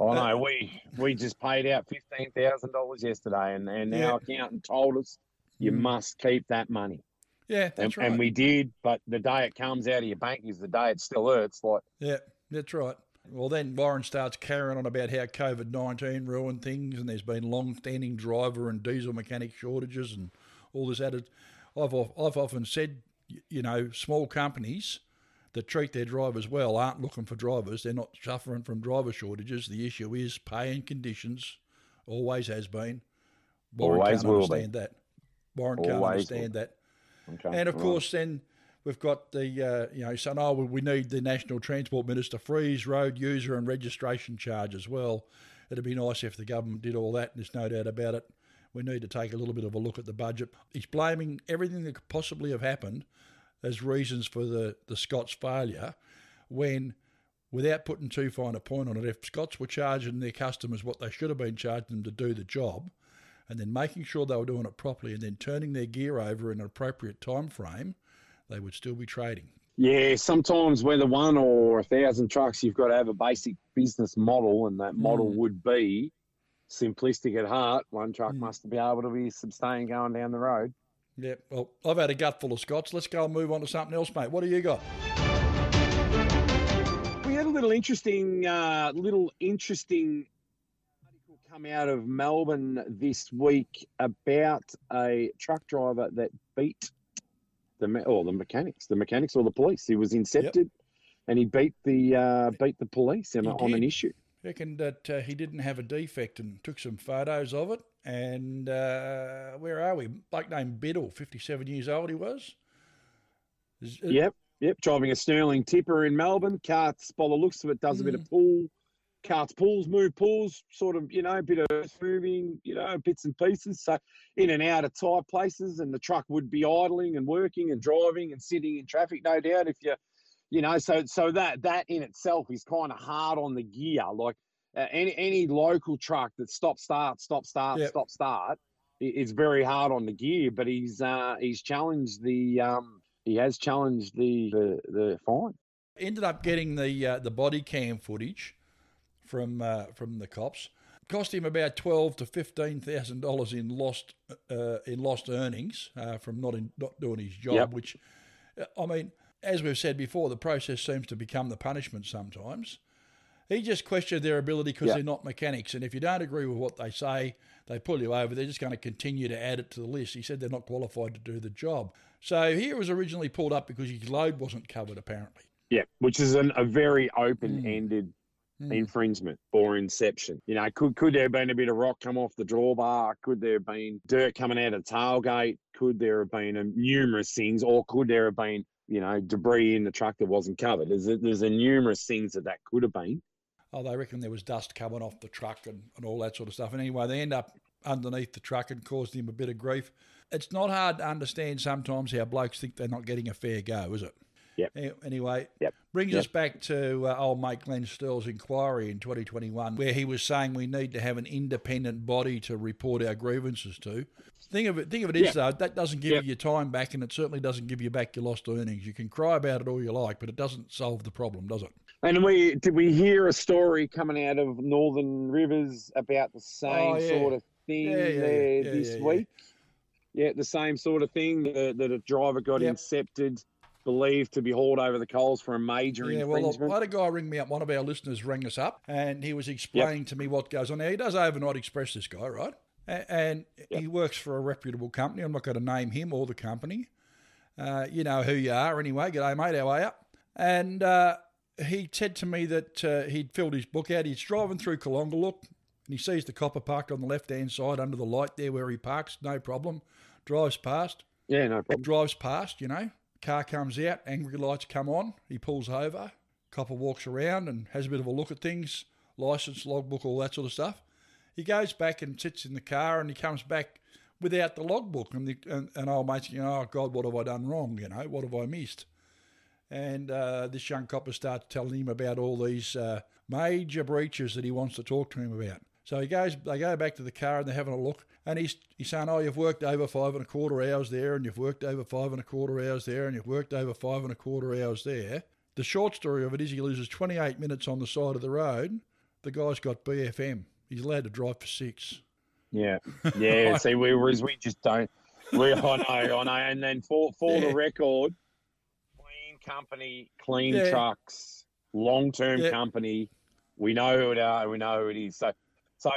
I know we we just paid out fifteen thousand dollars yesterday, and and Yeah. our accountant told us you Mm. must keep that money. yeah, And, that's right. and we did, but the day it comes out of your bank is the day it still hurts. Like Yeah, that's right. Well, then Warren starts carrying on about how COVID 19 ruined things and there's been long standing driver and diesel mechanic shortages and all this added. I've I've often said, you know, small companies that treat their drivers well aren't looking for drivers. They're not suffering from driver shortages. The issue is pay and conditions. Always has been. Warren Always can't will be. understand that. Warren can't Always understand will. that. Okay, And of right. course, then we've got the uh, you know saying, oh, well, we need the National Transport Minister freeze road user and registration charge as well. It'd be nice if the government did all that, there's no doubt about it. We need to take a little bit of a look at the budget. He's blaming everything that could possibly have happened as reasons for the, the Scott's failure when, without putting too fine a point on it, if Scott's were charging their customers what they should have been charging them to do the job, and then making sure they were doing it properly, and then turning their gear over in an appropriate time frame, they would still be trading. Yeah, sometimes whether one or a thousand trucks, you've got to have a basic business model, and that model Mm. would be simplistic at heart. One truck must be able to be sustained going down the road. Yeah, well, I've had a gut full of Scott's. Let's go and move on to something else, mate. What do you got? We had a little interesting, uh, little interesting article come out of Melbourne this week about a truck driver that beat the me- or the mechanics, the mechanics or the police. He was incepted, and he beat the uh, beat the police on, on an issue. Reckon that uh, he didn't have a defect and took some photos of it. And uh, where are we? Bloke named Biddle, 57 years old he was. Is- Yep, yep. Driving a Sterling tipper in Melbourne. Carts, by the looks of it, does a bit of pull. Carts pulls, move pulls, sort of, you know, a bit of earth moving, you know, bits and pieces. So in and out of tight places, and the truck would be idling and working and driving and sitting in traffic, no doubt. If you, you know, so so that that in itself is kind of hard on the gear. Like uh, any any local truck that stop start stop start Yep. stop start, it's very hard on the gear. But he's uh he's challenged the um he has challenged the the, the fine. ended up getting the uh, the body cam footage from uh, from the cops. Cost him about twelve to fifteen thousand dollars in lost uh, in lost earnings uh, from not in, not doing his job. Yep. Which, uh, I mean, as we've said before, the process seems to become the punishment sometimes. He just questioned their ability because Yep. they're not mechanics, and if you don't agree with what they say, they pull you over. They're just going to continue to add it to the list. He said they're not qualified to do the job. So he was originally pulled up because his load wasn't covered, apparently. Yeah, which is an, a very open-ended Mm. infringement or inception. You know, could could there have been a bit of rock come off the drawbar? Could there have been dirt coming out of the tailgate? Could there have been um, numerous things, or could there have been you know debris in the truck that wasn't covered? There's a, there's a numerous things that that could have been. Oh, they reckon there was dust coming off the truck and, and all that sort of stuff. And anyway, they end up underneath the truck and caused him a bit of grief. It's not hard to understand sometimes how blokes think they're not getting a fair go, is it? Yep. Anyway, Yep. brings Yep. us back to uh, old mate Glenn Sterle's inquiry in 2021, where he was saying we need to have an independent body to report our grievances to. Thing of it, thing of it is Yeah. though, that doesn't give Yep. you your time back, and it certainly doesn't give you back your lost earnings. You can cry about it all you like, but it doesn't solve the problem, does it? And we did we hear a story coming out of Northern Rivers about the same Oh, yeah. sort of thing Yeah, yeah, there this week? Yeah, the same sort of thing that, that a driver got Yep. incepted, believed to be hauled over the coals for a major Yeah, well, infringement. I had a guy ring me up. One of our listeners rang us up, and he was explaining to me what goes on. Now he does overnight express this guy, right? And he works for a reputable company. I'm not going to name him or the company. Uh, you know who you are, anyway. G'day, mate. How are you? And uh, he said to me that uh, he'd filled his book out. He's driving through Coolongolook, and he sees the copper parked on the left-hand side under the light there where he parks. No problem. Drives past. Yeah, no problem. Drives past, you know. Car comes out, angry lights come on. He pulls over. Copper walks around and has a bit of a look at things, license, logbook, all that sort of stuff. He goes back and sits in the car and he comes back without the logbook. And, the, and, and old mate's going, oh, God, what have I done wrong? You know, what have I missed? And uh, this young copper starts telling him about all these uh, major breaches that he wants to talk to him about. So he goes, they go back to the car and they're having a look. And he's, he's saying, Oh, you've worked over five and a quarter hours there, and you've worked over five and a quarter hours there, and you've worked over five and a quarter hours there. The short story of it is he loses 28 minutes on the side of the road. The guy's got BFM. He's allowed to drive for six. Yeah, yeah. see, we whereas we just don't. We I know, I know. And then for for Yeah. the record, clean company, clean Yeah. trucks, long term Yeah. company. We know who it are. We know who it is. So, so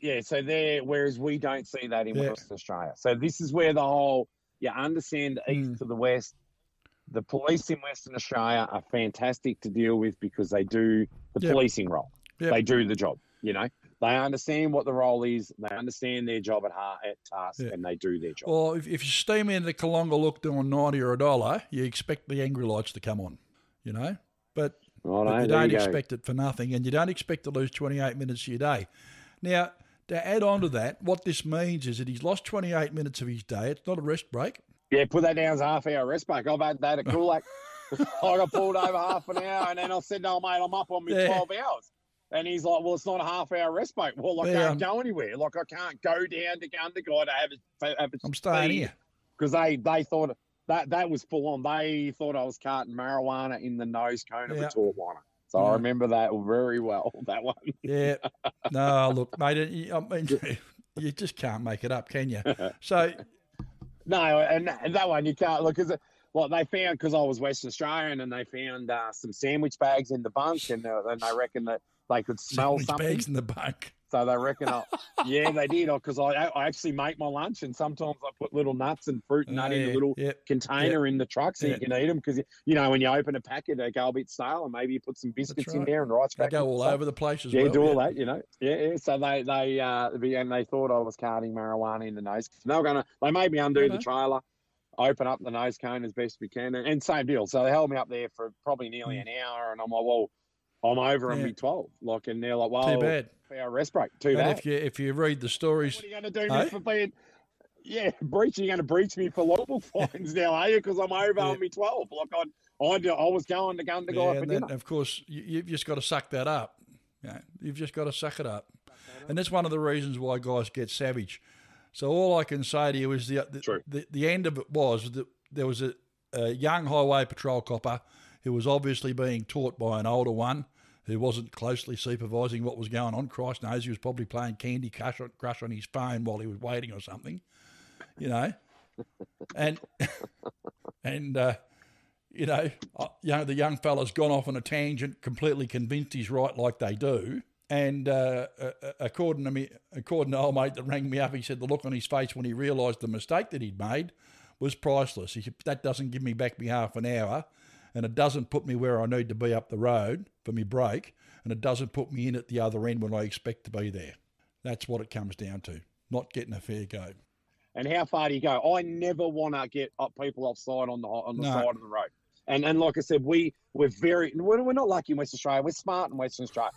yeah. So there. Whereas we don't see that in Yeah. Western Australia. So this is where the whole You understand the Hmm. east to the west. The police in Western Australia are fantastic to deal with because they do the Yep. policing role. Yep. They do the job. You know, they understand what the role is. They understand their job at heart, at task, Yeah. and they do their job. Well, if, if you steam into Coolongolook doing 90 or a dollar, you expect the angry lights to come on, you know? But, Righto, but you don't you go. expect it for nothing, and you don't expect to lose 28 minutes of your day. Now, to add on to that, what this means is that he's lost 28 minutes of his day. It's not a rest break. Yeah, put that down as a half hour rest break. I've had that at Coolac. I got pulled over half an hour, and then I said, "No, mate, I'm up on me Yeah. twelve hours." And he's like, "Well, it's not a half hour rest break." Well, I Yeah, can't um, go anywhere. Like I can't go down to Gundagai to have a, have a I'm staying here. because they they thought that that was full on. They thought I was carting marijuana in the nose cone of Yeah. a Tortwana. So I remember that very well. That one. Yeah. No, look, mate, it- I mean, you just can't make it up, can you? So, No, and that, one you can't look because well they found because I was Western Australian and they found uh, some sandwich bags in the bunk and uh, and they reckon that they could smell sandwich something. bags in the bunk. So they reckon, I, yeah, they did. Because I, I actually make my lunch, and sometimes I put little nuts and fruit and Oh, nut in yeah, a little yep, container yep, in the truck so yep. you can eat them. Because you know when you open a packet, they go a bit stale, and maybe you put some biscuits in there and rice They go all over the place as yeah, well, do all that, you know. Yeah, yeah. So they they uh and they thought I was carting marijuana in the nose. They were gonna. They made me undo the trailer. Open up the nose cone as best we can, and, and same deal. So they held me up there for probably nearly an hour, and I'm like, "Well, I'm over on. Yeah. me 12." Like, and they're like, "Well, Too bad. Our rest break, too and bad." if you if you read the stories, What are you going to do me eh? for being, yeah, breaching? You're going to breach me for libel fines now, are you? Because I'm over on me 12. Like, I, I, do- I was going to gun to yeah, guy for and of course you, you've just got to suck that up. Yeah, you've just got to suck it up, and that's one of the reasons why guys get savage. So all I can say to you is the the, the, the end of it was that there was a, a young highway patrol copper who was obviously being taught by an older one who wasn't closely supervising what was going on. Christ knows he was probably playing Candy Crush on, his phone while he was waiting or something, you know. And and uh, you know, uh, you know, the young fella's gone off on a tangent, completely convinced he's right, like they do. And uh, according to me, according to old mate that rang me up, he said the look on his face when he realised the mistake that he'd made was priceless. He said that doesn't give me back me half an hour, and it doesn't put me where I need to be up the road for me break, and it doesn't put me in at the other end when I expect to be there. That's what it comes down to, not getting a fair go. And how far do you go? I never want to get up people offside on the on the No. side of the road. And and like I said, we we're very we're, we're not lucky in Western Australia. We're smart in Western Australia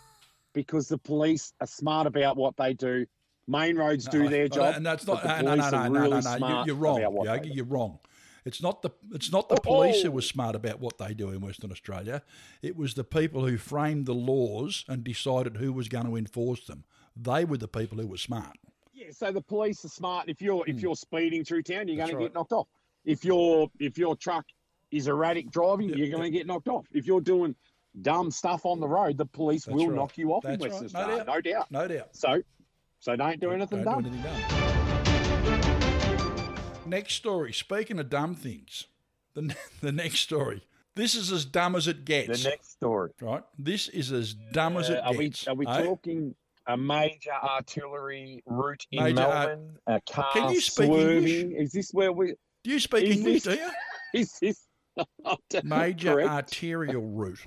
because the police are smart about what they do. Main roads do their job. and that's not. the No, no, no, no, no, really no, no. Smart you're wrong, about what they Yogi. You're wrong. It's not the. It's not the police who were smart about what they do in Western Australia. It was the people who framed the laws and decided who was going to enforce them. They were the people who were smart. Yeah, so the police are smart. If you're if you're speeding through town, you're Hmm. That's going to right. get knocked off. If your if your truck is erratic driving, you're going to get knocked off. If you're doing dumb stuff on the road, the police That's will right. knock you off in Western right. No Australia, doubt. no doubt. No doubt. So, so don't do anything Don't dumb. do anything dumb. Next story. Speaking of dumb things, the the next story. This is as dumb as it gets. The next story. Right. This is as dumb as Uh, it are we gets. are we eh? talking a major artillery route in Major ar- Melbourne? a car Can you speak swerving? English? Is this where we? Do you speak is English? this- do you? Is this Major correct? arterial route.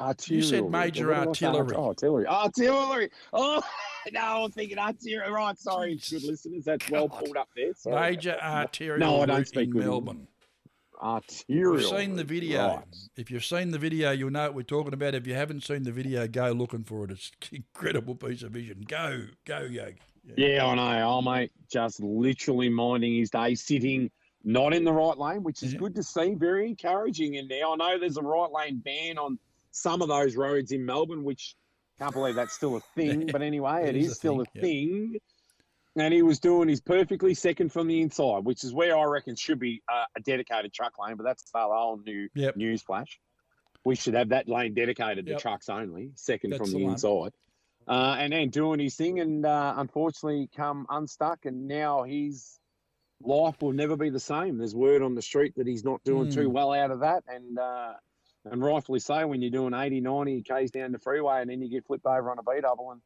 Arterial. said major artillery. Oh, artillery. Artillery. Oh, no, I was thinking artillery. Right, sorry, good listeners. That's well pulled up there. Sorry. Major arterial No, I don't speak in Melbourne. Arterial. You've seen the video. right. If you've seen the video, you'll know what we're talking about. If you haven't seen the video, go looking for it. It's an incredible piece of vision. Go, go, Yogi. Yeah, I know. Oh, mate, just literally minding his day, sitting not in the right lane, which is good to see. Very encouraging in there. I know there's a right lane ban on some of those roads in Melbourne, which can't believe that's still a thing. But anyway, It is is, a still thing, a yeah. thing. And he was doing his perfectly second from the inside, which is where I reckon should be uh, a dedicated truck lane. But that's a whole new Yep. news flash. We should have that lane dedicated Yep. to trucks only, second That's from the the, inside. Uh, and then doing his thing, and uh, unfortunately come unstuck, and now his life will never be the same. There's word on the street that he's not doing too Mm. well out of that, and uh, and rightfully so. When you're doing 80, 90 k's down the freeway, and then you get flipped over on a B double, and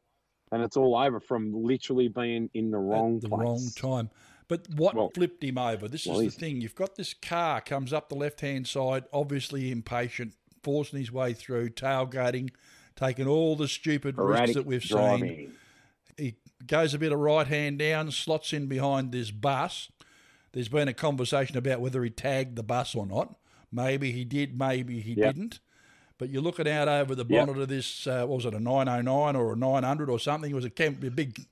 and it's all over from literally being in the wrong the place. wrong time. But what flipped him over? This well, is the thing. You've got this car comes up the left hand side, obviously impatient, forcing his way through, tailgating, taking all the stupid risks that we've driving. seen. He goes a bit of right hand down, slots in behind this bus. There's been a conversation about whether he tagged the bus or not. Maybe he did, maybe he Yep. didn't. But you're looking out over the Yep. bonnet of this, uh, what was it, a 909 or a 900 or something? It was a, Ken, a big,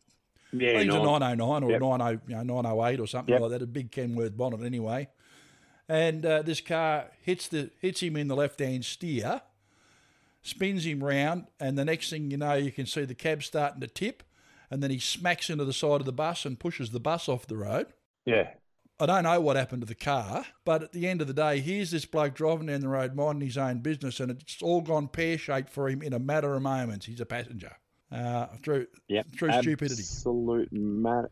Yeah, I think it was a 909 or Yep. a 90, you know, 908 or something Yep. like that, a big Kenworth bonnet anyway. And uh, this car hits the hits him in the left hand steer, spins him round, and the next thing you know, you can see the cab starting to tip, and then he smacks into the side of the bus and pushes the bus off the road. Yeah. I don't know what happened to the car, but at the end of the day, here's this bloke driving down the road, minding his own business, and it's all gone pear shaped for him in a matter of moments. He's a passenger uh, through Yep. through stupidity. Absolute matter,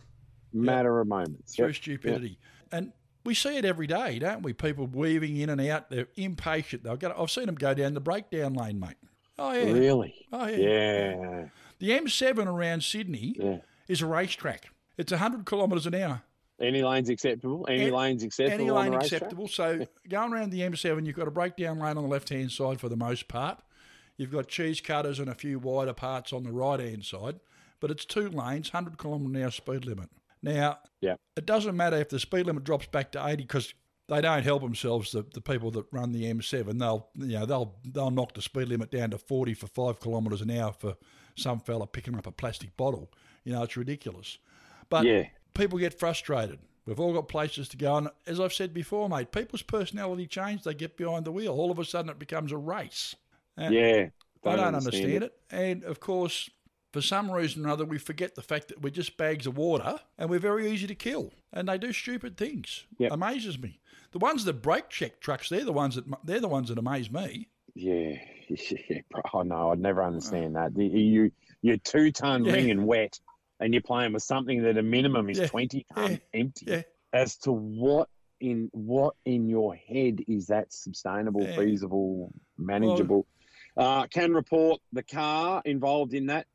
matter of moments. through Yep. stupidity. And we see it every day, don't we? People weaving in and out. They're impatient. They'll go, I've seen them go down the breakdown lane, mate. Oh yeah. Really? Oh yeah. Yeah. The M7 around Sydney is a racetrack. It's 100 kilometres an hour. Any lanes acceptable? Any An- lanes acceptable? Any lane acceptable. So going around the M7, you've got a breakdown lane on the left hand side for the most part. You've got cheese cutters and a few wider parts on the right hand side, but it's two lanes, 100 kilometre an hour speed limit. Now, Yeah. it doesn't matter if the speed limit drops back to 80 because they don't help themselves. The, the people that run the M7, they'll you know they'll they'll knock the speed limit down to 40 for five kilometres an hour for some fella picking up a plastic bottle. You know, it's ridiculous. But Yeah. People get frustrated. We've all got places to go. And as I've said before, mate, people's personality change. They get behind the wheel. All of a sudden, it becomes a race. And Yeah, I don't don't understand understand it. it. And of course, for some reason or other, we forget the fact that we're just bags of water and we're very easy to kill. And they do stupid things. Amazes me. The ones that brake check trucks, they're the ones that they're the ones that amaze me. Yeah, yeah. I know. I'd never uh, understand that. You, you're two ton Yeah. ring and wet, and you're playing with something that a minimum is Yeah, twenty ton yeah, empty. yeah. As to what in what in your head is that sustainable, feasible, manageable? uh, can report the car involved in that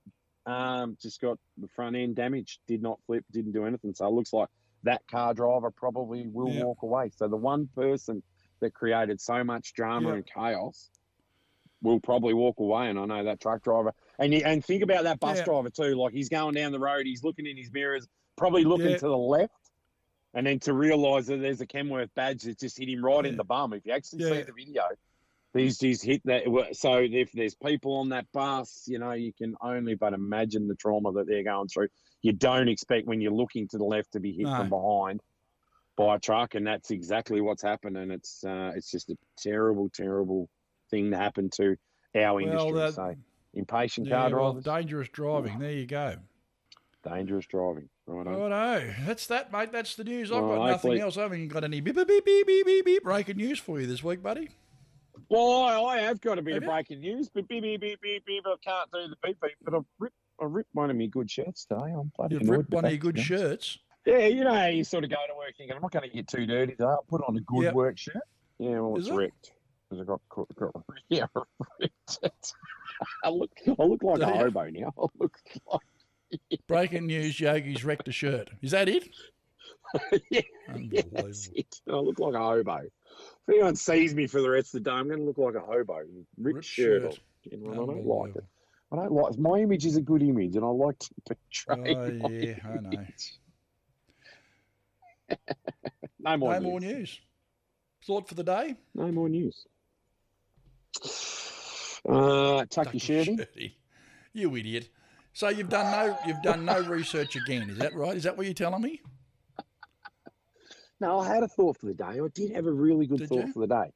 um, just got the front end damaged. Did not flip. Didn't do anything. So it looks like that car driver probably will walk away. So the one person that created so much drama and chaos will probably walk away. And I know that truck driver. And you, and think about that bus Yeah. driver too. Like he's going down the road, he's looking in his mirrors, probably looking Yeah. to the left. And then to realise that there's a Kenworth badge that just hit him right in the bum. If you actually see the video, these he's hit that. So if there's people on that bus, you know, you can only but imagine the trauma that they're going through. You don't expect when you're looking to the left to be hit from behind by a truck, and that's exactly what's happened. And it's uh, it's just a terrible, terrible thing to happen to our Well, industry. that- so impatient Yeah, car well, drivers, dangerous driving. There you go. dangerous driving. Right. Righto. That's that, mate. That's the news. I've got nothing hopefully- else. I haven't got any beep, beep, beep, beep, beep, beep, beep breaking news for you this week, buddy. Well, I, I have got a bit Have of you? breaking news, but beep, beep, beep, beep, beep, I can't do the beep, beep. But I've ripped, I ripped one of my good shirts today. I'm bloody You've ripped one of your good shirts. Yeah, you know how you sort of go to work thinking, I'm not going to get too dirty today. I'll put on a good Yep. work shirt. Yeah, well, Is it's it? ripped. Because I got, got, got yeah, ripped. I look, I look like Do a hobo now. I look like, Breaking news: Yogi's wrecked a shirt. Is that it? yeah, yeah, that's it. I look like a hobo. If anyone sees me for the rest of the day, I'm going to look like a hobo. Ripped, Ripped shirt. shirt. on. You know, and I don't like it. I don't like my image is a good image, and I like to portray. Oh my yeah, I know. no more no news. more news. Thought for the day? No more news. Uh, tuck your shirt. Shirty. You idiot. So you've done no you've done no research again, is that right? Is that what you're telling me? No, I had a thought for the day. I did have a really good Did thought you? for the day.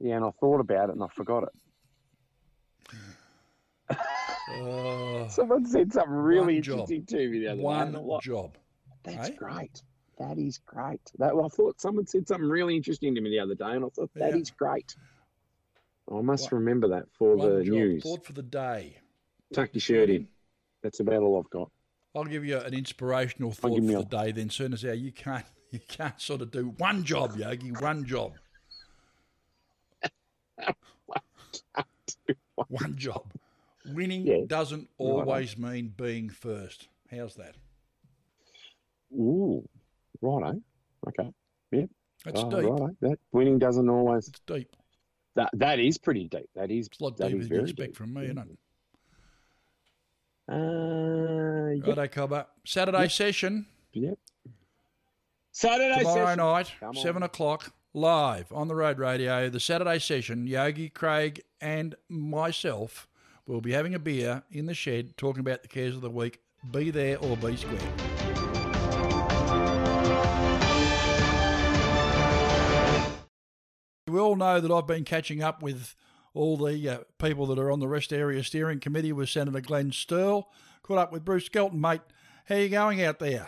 Yeah, and I thought about it and I forgot it. Uh, Someone said something really one job. interesting to me the other day. One I'm like, job. That's eh? great. That is great. That well, I thought someone said something really interesting to me the other day, and I thought that Yeah. is great. I must remember that for One the job. news. Thought for the day. Tuck your shirt in. That's about all I've got. I'll give you an inspirational thought for the day. Then soon as how you can't you can't sort of do one job, Yogi. One job. one job. Winning Yeah. doesn't always mean being first. How's that? Ooh, righto. Okay. Yeah. That's Oh, deep. righto. That winning doesn't always. It's deep. That that is pretty deep. That is. It's a lot deeper than you expect deep. from me, isn't it? Uh, yep. Righto, Cobber. Saturday Yep. session. Yep. Saturday Tomorrow session. night, Come on. 7 o'clock, live on the road radio. The Saturday session, Yogi, Craig, and myself will be having a beer in the shed talking about the cares of the week. Be there or be square. We all know that I've been catching up with all the uh, people that are on the Rest Area Steering Committee with Senator Glenn Sterle. Caught up with Bruce Skelton, mate. How you going out there?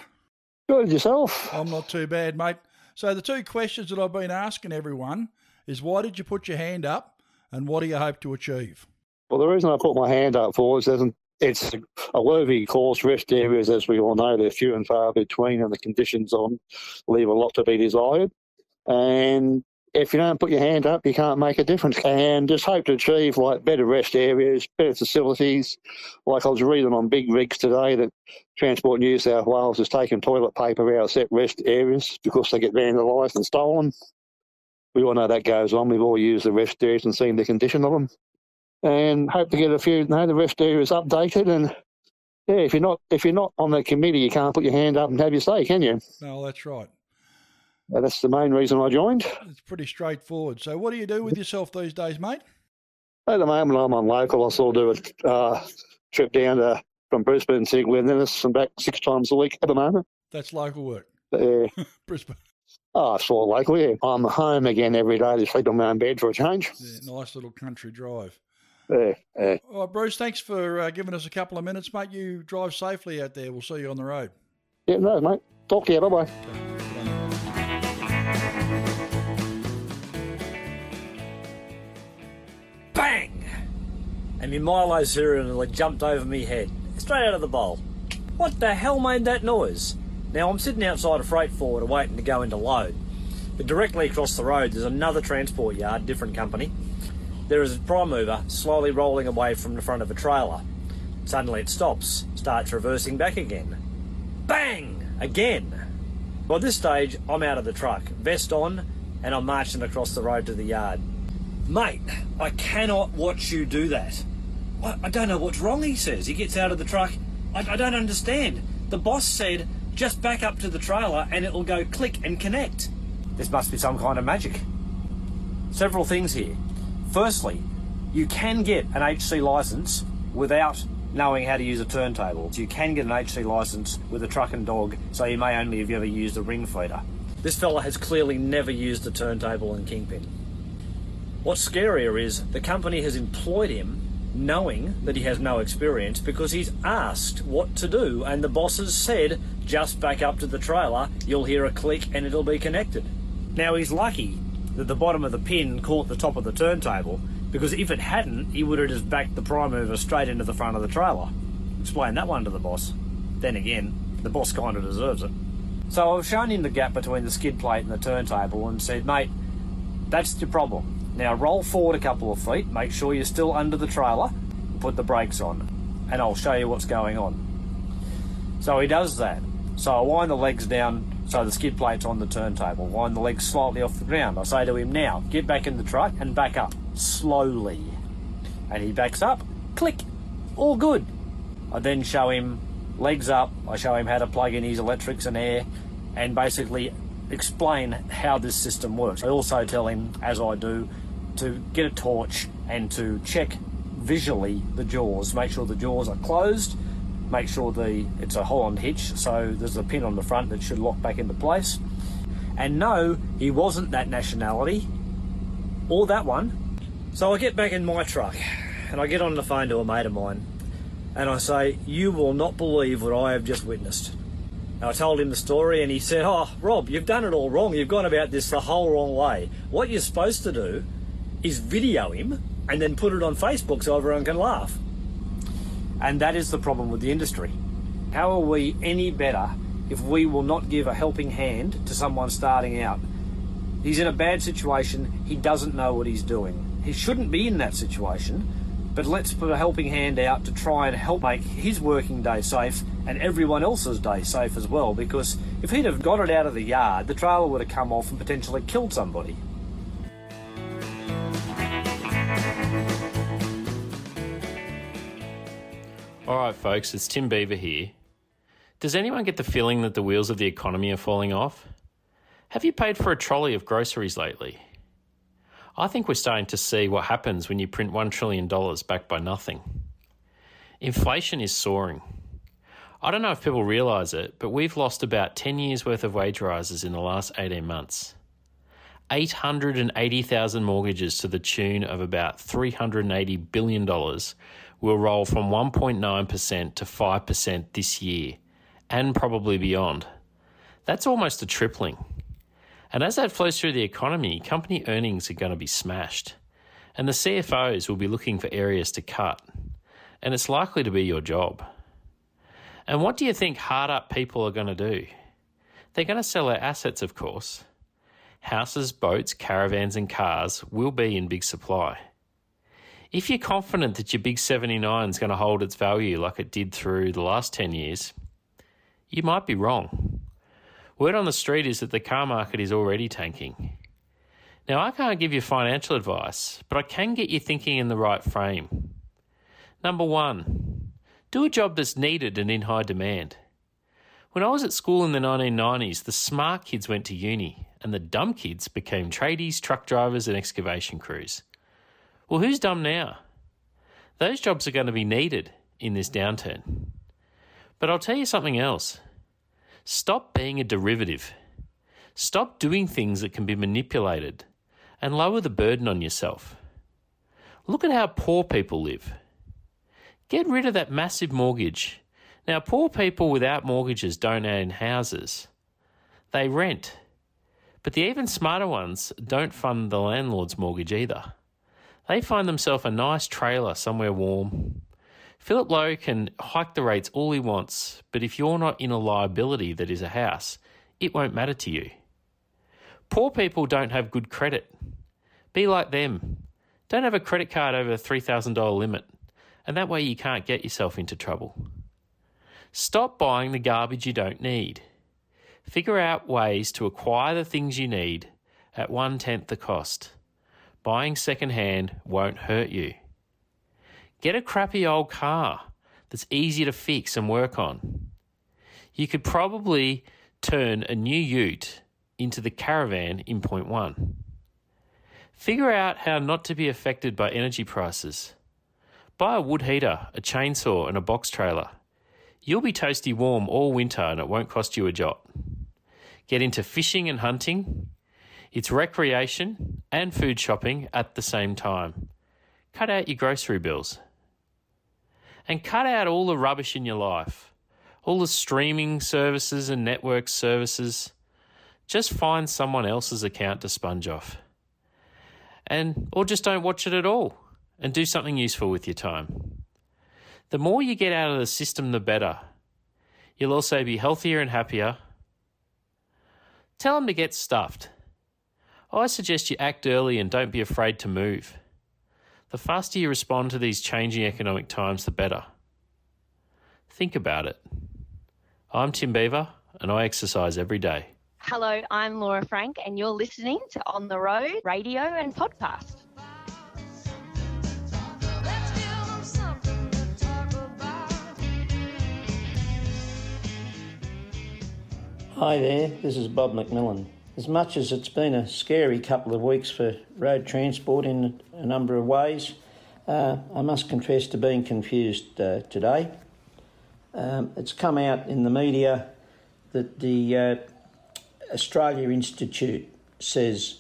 Good yourself. I'm not too bad, mate. So the two questions that I've been asking everyone is why did you put your hand up and what do you hope to achieve? Well, the reason I put my hand up for is that it's a worthy course. Rest areas, as we all know, they're few and far between, and the conditions on leave a lot to be desired. And if you don't put your hand up, you can't make a difference. And just hope to achieve like better rest areas, better facilities. Like I was reading on Big Rigs today that Transport New South Wales has taken toilet paper out of set rest areas because they get vandalised and stolen. We all know that goes on. We've all used the rest areas and seen the condition of them and hope to get a few. No, the rest areas updated, and yeah, if you're not if you're not on the committee, you can't put your hand up and have your say, can you? No, that's right. Uh, That's the main reason I joined. It's pretty straightforward. So what do you do with yourself these days, mate? At the moment, I'm on local. I sort of do a uh, trip down to from Brisbane to Glen Innes and back six times a week at the moment. That's local work. Uh, Brisbane. oh, sort of local. Yeah, I'm home again every day to sleep on my own bed for a change. Yeah, nice little country drive. Yeah, yeah. All right, Bruce, thanks for uh, giving us a couple of minutes, mate. You drive safely out there. We'll see you on the road. yeah no, mate. Talk to you. Bye bye. And my Milo cereal jumped over me head, straight out of the bowl. What the hell made that noise? Now I'm sitting outside a freight forwarder waiting to go into load. But directly across the road there's another transport yard, different company. There is a prime mover slowly rolling away from the front of a trailer. Suddenly it stops, starts reversing back again. Bang! Again! By this stage, I'm out of the truck, vest on, and I'm marching across the road to the yard. Mate, I cannot watch you do that. I, I don't know what's wrong, he says. He gets out of the truck. I, I don't understand. The boss said just back up to the trailer and it'll go click and connect. This must be some kind of magic. Several things here. Firstly, you can get an HC license without knowing how to use a turntable. You can get an HC license with a truck and dog, so you may only have ever used a ring feeder. This fella has clearly never used a turntable and kingpin. What's scarier is the company has employed him knowing that he has no experience because he's asked what to do and the boss has said just back up to the trailer, you'll hear a click and it'll be connected. Now he's lucky that the bottom of the pin caught the top of the turntable because if it hadn't, he would have just backed the prime mover straight into the front of the trailer. Explain that one to the boss. Then again, the boss kind of deserves it. So I've shown him the gap between the skid plate and the turntable and said, mate, that's the problem. Now roll forward a couple of feet, make sure you're still under the trailer, put the brakes on, and I'll show you what's going on. So he does that. So I wind the legs down so the skid plate's on the turntable, wind the legs slightly off the ground. I say to him, now get back in the truck and back up slowly. And he backs up, click, all good. I then show him legs up, I show him how to plug in his electrics and air, and basically explain how this system works. I also tell him, as I do, to get a torch and to check visually the jaws, make sure the jaws are closed, make sure the it's a Holland hitch, so there's a pin on the front that should lock back into place. And no, he wasn't that nationality or that one. So I get back in my truck and I get on the phone to a mate of mine and I say, You will not believe what I have just witnessed. And I told him the story and he said, Oh, Rob, you've done it all wrong. You've gone about this the whole wrong way. What you're supposed to do is video him and then put it on Facebook so everyone can laugh. And that is the problem with the industry. How are we any better if we will not give a helping hand to someone starting out? He's in a bad situation, he doesn't know what he's doing. He shouldn't be in that situation, but let's put a helping hand out to try and help make his working day safe and everyone else's day safe as well because if he'd have got it out of the yard, the trailer would have come off and potentially killed somebody. All right, folks, it's Tim Beaver here. Does anyone get the feeling that the wheels of the economy are falling off? Have you paid for a trolley of groceries lately? I think we're starting to see what happens when you print $1 trillion backed by nothing. Inflation is soaring. I don't know if people realise it, but we've lost about 10 years' worth of wage rises in the last 18 months. 880,000 mortgages to the tune of about $380 billion will roll from 1.9% to 5% this year, and probably beyond. That's almost a tripling. And as that flows through the economy, company earnings are going to be smashed. And the CFOs will be looking for areas to cut. And it's likely to be your job. And what do you think hard up people are going to do? They're going to sell their assets, of course. Houses, boats, caravans, and cars will be in big supply. If you're confident that your big 79 is going to hold its value like it did through the last 10 years, you might be wrong. Word on the street is that the car market is already tanking. Now, I can't give you financial advice, but I can get you thinking in the right frame. Number one, do a job that's needed and in high demand. When I was at school in the 1990s, the smart kids went to uni and the dumb kids became tradies, truck drivers, and excavation crews. Well, who's dumb now? Those jobs are going to be needed in this downturn. But I'll tell you something else. Stop being a derivative. Stop doing things that can be manipulated and lower the burden on yourself. Look at how poor people live. Get rid of that massive mortgage. Now, poor people without mortgages don't own houses, they rent. But the even smarter ones don't fund the landlord's mortgage either. They find themselves a nice trailer somewhere warm. Philip Lowe can hike the rates all he wants, but if you're not in a liability that is a house, it won't matter to you. Poor people don't have good credit. Be like them. Don't have a credit card over a $3,000 limit, and that way you can't get yourself into trouble. Stop buying the garbage you don't need. Figure out ways to acquire the things you need at one tenth the cost. Buying secondhand won't hurt you. Get a crappy old car that's easy to fix and work on. You could probably turn a new ute into the caravan in point one. Figure out how not to be affected by energy prices. Buy a wood heater, a chainsaw, and a box trailer. You'll be toasty warm all winter and it won't cost you a jot. Get into fishing and hunting. It's recreation and food shopping at the same time. Cut out your grocery bills. And cut out all the rubbish in your life, all the streaming services and network services. Just find someone else's account to sponge off. And or just don't watch it at all and do something useful with your time. The more you get out of the system the better. You'll also be healthier and happier. Tell them to get stuffed. I suggest you act early and don't be afraid to move. The faster you respond to these changing economic times, the better. Think about it. I'm Tim Beaver, and I exercise every day. Hello, I'm Laura Frank, and you're listening to On the Road radio and podcast. Hi there, this is Bob McMillan. As much as it's been a scary couple of weeks for road transport in a number of ways, uh, I must confess to being confused uh, today. Um, it's come out in the media that the uh, Australia Institute says,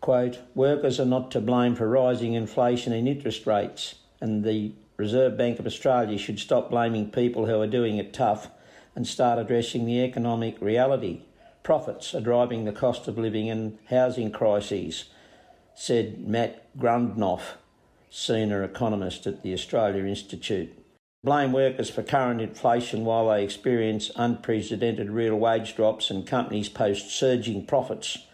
quote, workers are not to blame for rising inflation and interest rates, and the Reserve Bank of Australia should stop blaming people who are doing it tough and start addressing the economic reality. Profits are driving the cost of living and housing crises, said Matt Grudnoff, senior economist at the Australia Institute. Blame workers for current inflation while they experience unprecedented real wage drops and companies post surging profits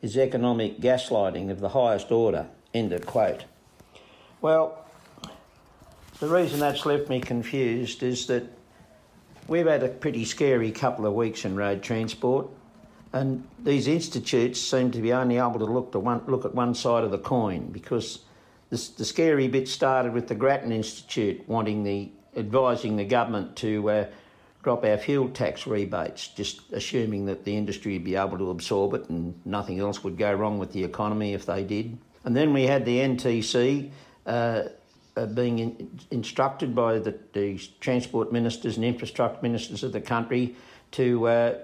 is economic gaslighting of the highest order. End of quote. Well, the reason that's left me confused is that We've had a pretty scary couple of weeks in road transport, and these institutes seem to be only able to look to one look at one side of the coin because the, the scary bit started with the Grattan Institute wanting the advising the government to uh, drop our fuel tax rebates, just assuming that the industry would be able to absorb it and nothing else would go wrong with the economy if they did. And then we had the NTC. Uh, uh, being in, instructed by the, the transport ministers and infrastructure ministers of the country to uh,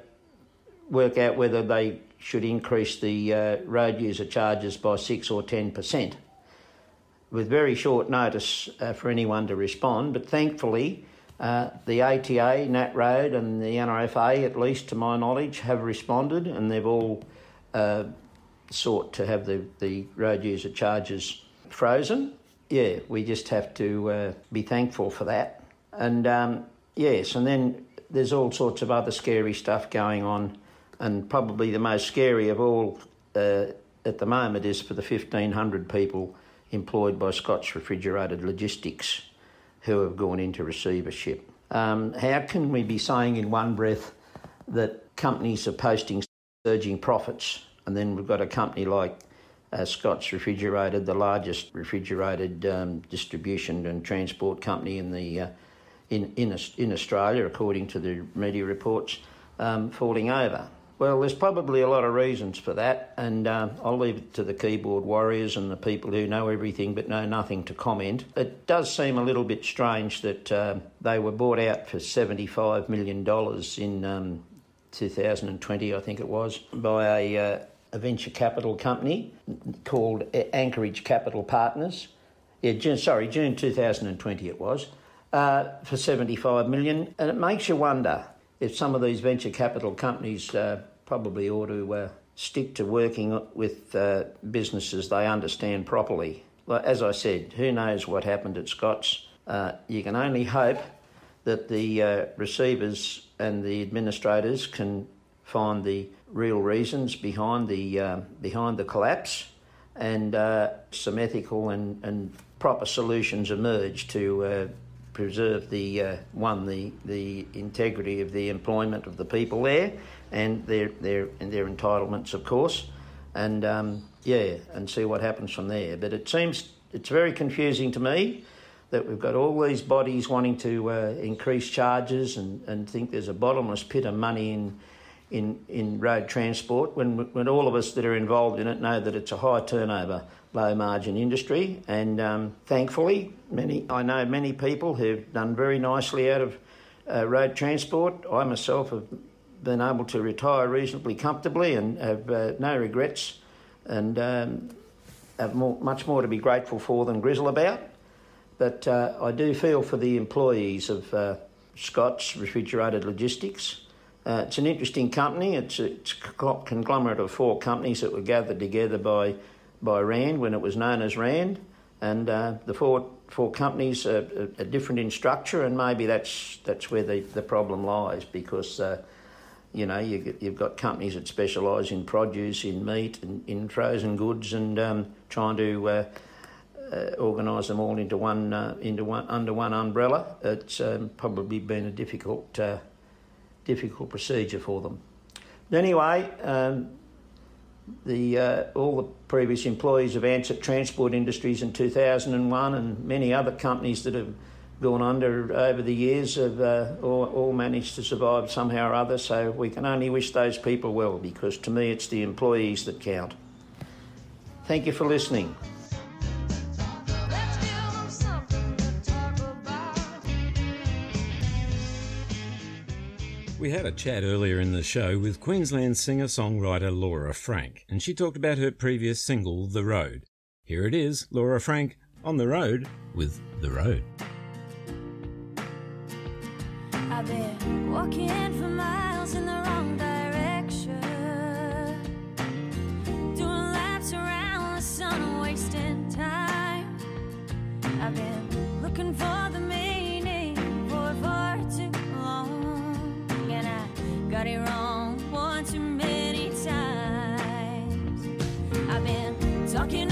work out whether they should increase the uh, road user charges by 6 or 10%. With very short notice uh, for anyone to respond, but thankfully, uh, the ATA, NatRoad, and the NRFA, at least to my knowledge, have responded and they've all uh, sought to have the, the road user charges frozen yeah, we just have to uh, be thankful for that. And um, yes, and then there's all sorts of other scary stuff going on, and probably the most scary of all uh, at the moment is for the 1,500 people employed by Scott's Refrigerated Logistics who have gone into receivership. Um, how can we be saying in one breath that companies are posting surging profits, and then we've got a company like uh, Scott's Refrigerated, the largest refrigerated um, distribution and transport company in the uh, in, in in Australia, according to the media reports, um, falling over. Well, there's probably a lot of reasons for that, and uh, I'll leave it to the keyboard warriors and the people who know everything but know nothing to comment. It does seem a little bit strange that uh, they were bought out for $75 million in um, 2020, I think it was, by a, uh, a venture capital company called Anchorage Capital Partners. Yeah, June, sorry, June 2020 it was, uh, for 75 million. And it makes you wonder if some of these venture capital companies uh, probably ought to uh, stick to working with uh, businesses they understand properly. As I said, who knows what happened at Scott's? Uh, you can only hope that the uh, receivers and the administrators can find the real reasons behind the uh, behind the collapse, and uh, some ethical and, and proper solutions emerge to preserve the uh, one the the integrity of the employment of the people there, and their their and their entitlements, of course, and um, yeah, and see what happens from there. But it seems it's very confusing to me that we've got all these bodies wanting to uh, increase charges and, and think there's a bottomless pit of money in in, in road transport when, when all of us that are involved in it know that it's a high turnover, low margin industry. And um, thankfully, many I know many people who've done very nicely out of uh, road transport. I myself have been able to retire reasonably comfortably and have uh, no regrets and um, have more, much more to be grateful for than grizzle about. But uh, I do feel for the employees of uh, Scott's Refrigerated Logistics. Uh, it's an interesting company. It's a, it's a conglomerate of four companies that were gathered together by by Rand when it was known as Rand, and uh, the four four companies are, are, different in structure, and maybe that's that's where the, the problem lies because. Uh, you know, you, you've got companies that specialise in produce, in meat, and in frozen goods, and um, trying to uh, uh, organise them all into one uh, into one under one umbrella. It's um, probably been a difficult uh, difficult procedure for them. But anyway, um, the uh, all the previous employees of Ansett Transport Industries in 2001 and many other companies that have gone under over the years have uh, all, all managed to survive somehow or other. So we can only wish those people well because to me it's the employees that count. Thank you for listening. We had a chat earlier in the show with Queensland singer songwriter Laura Frank, and she talked about her previous single, The Road. Here it is Laura Frank on the road with The Road. I've been walking for miles in the wrong direction. Doing laps around the sun, wasting time. I've been looking for the talking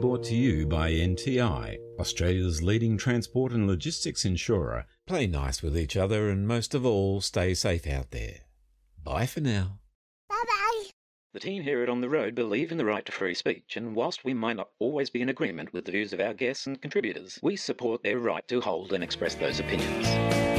brought to you by NTI, Australia's leading transport and logistics insurer. Play nice with each other and most of all, stay safe out there. Bye for now. Bye bye. The team here at On the Road believe in the right to free speech, and whilst we might not always be in agreement with the views of our guests and contributors, we support their right to hold and express those opinions.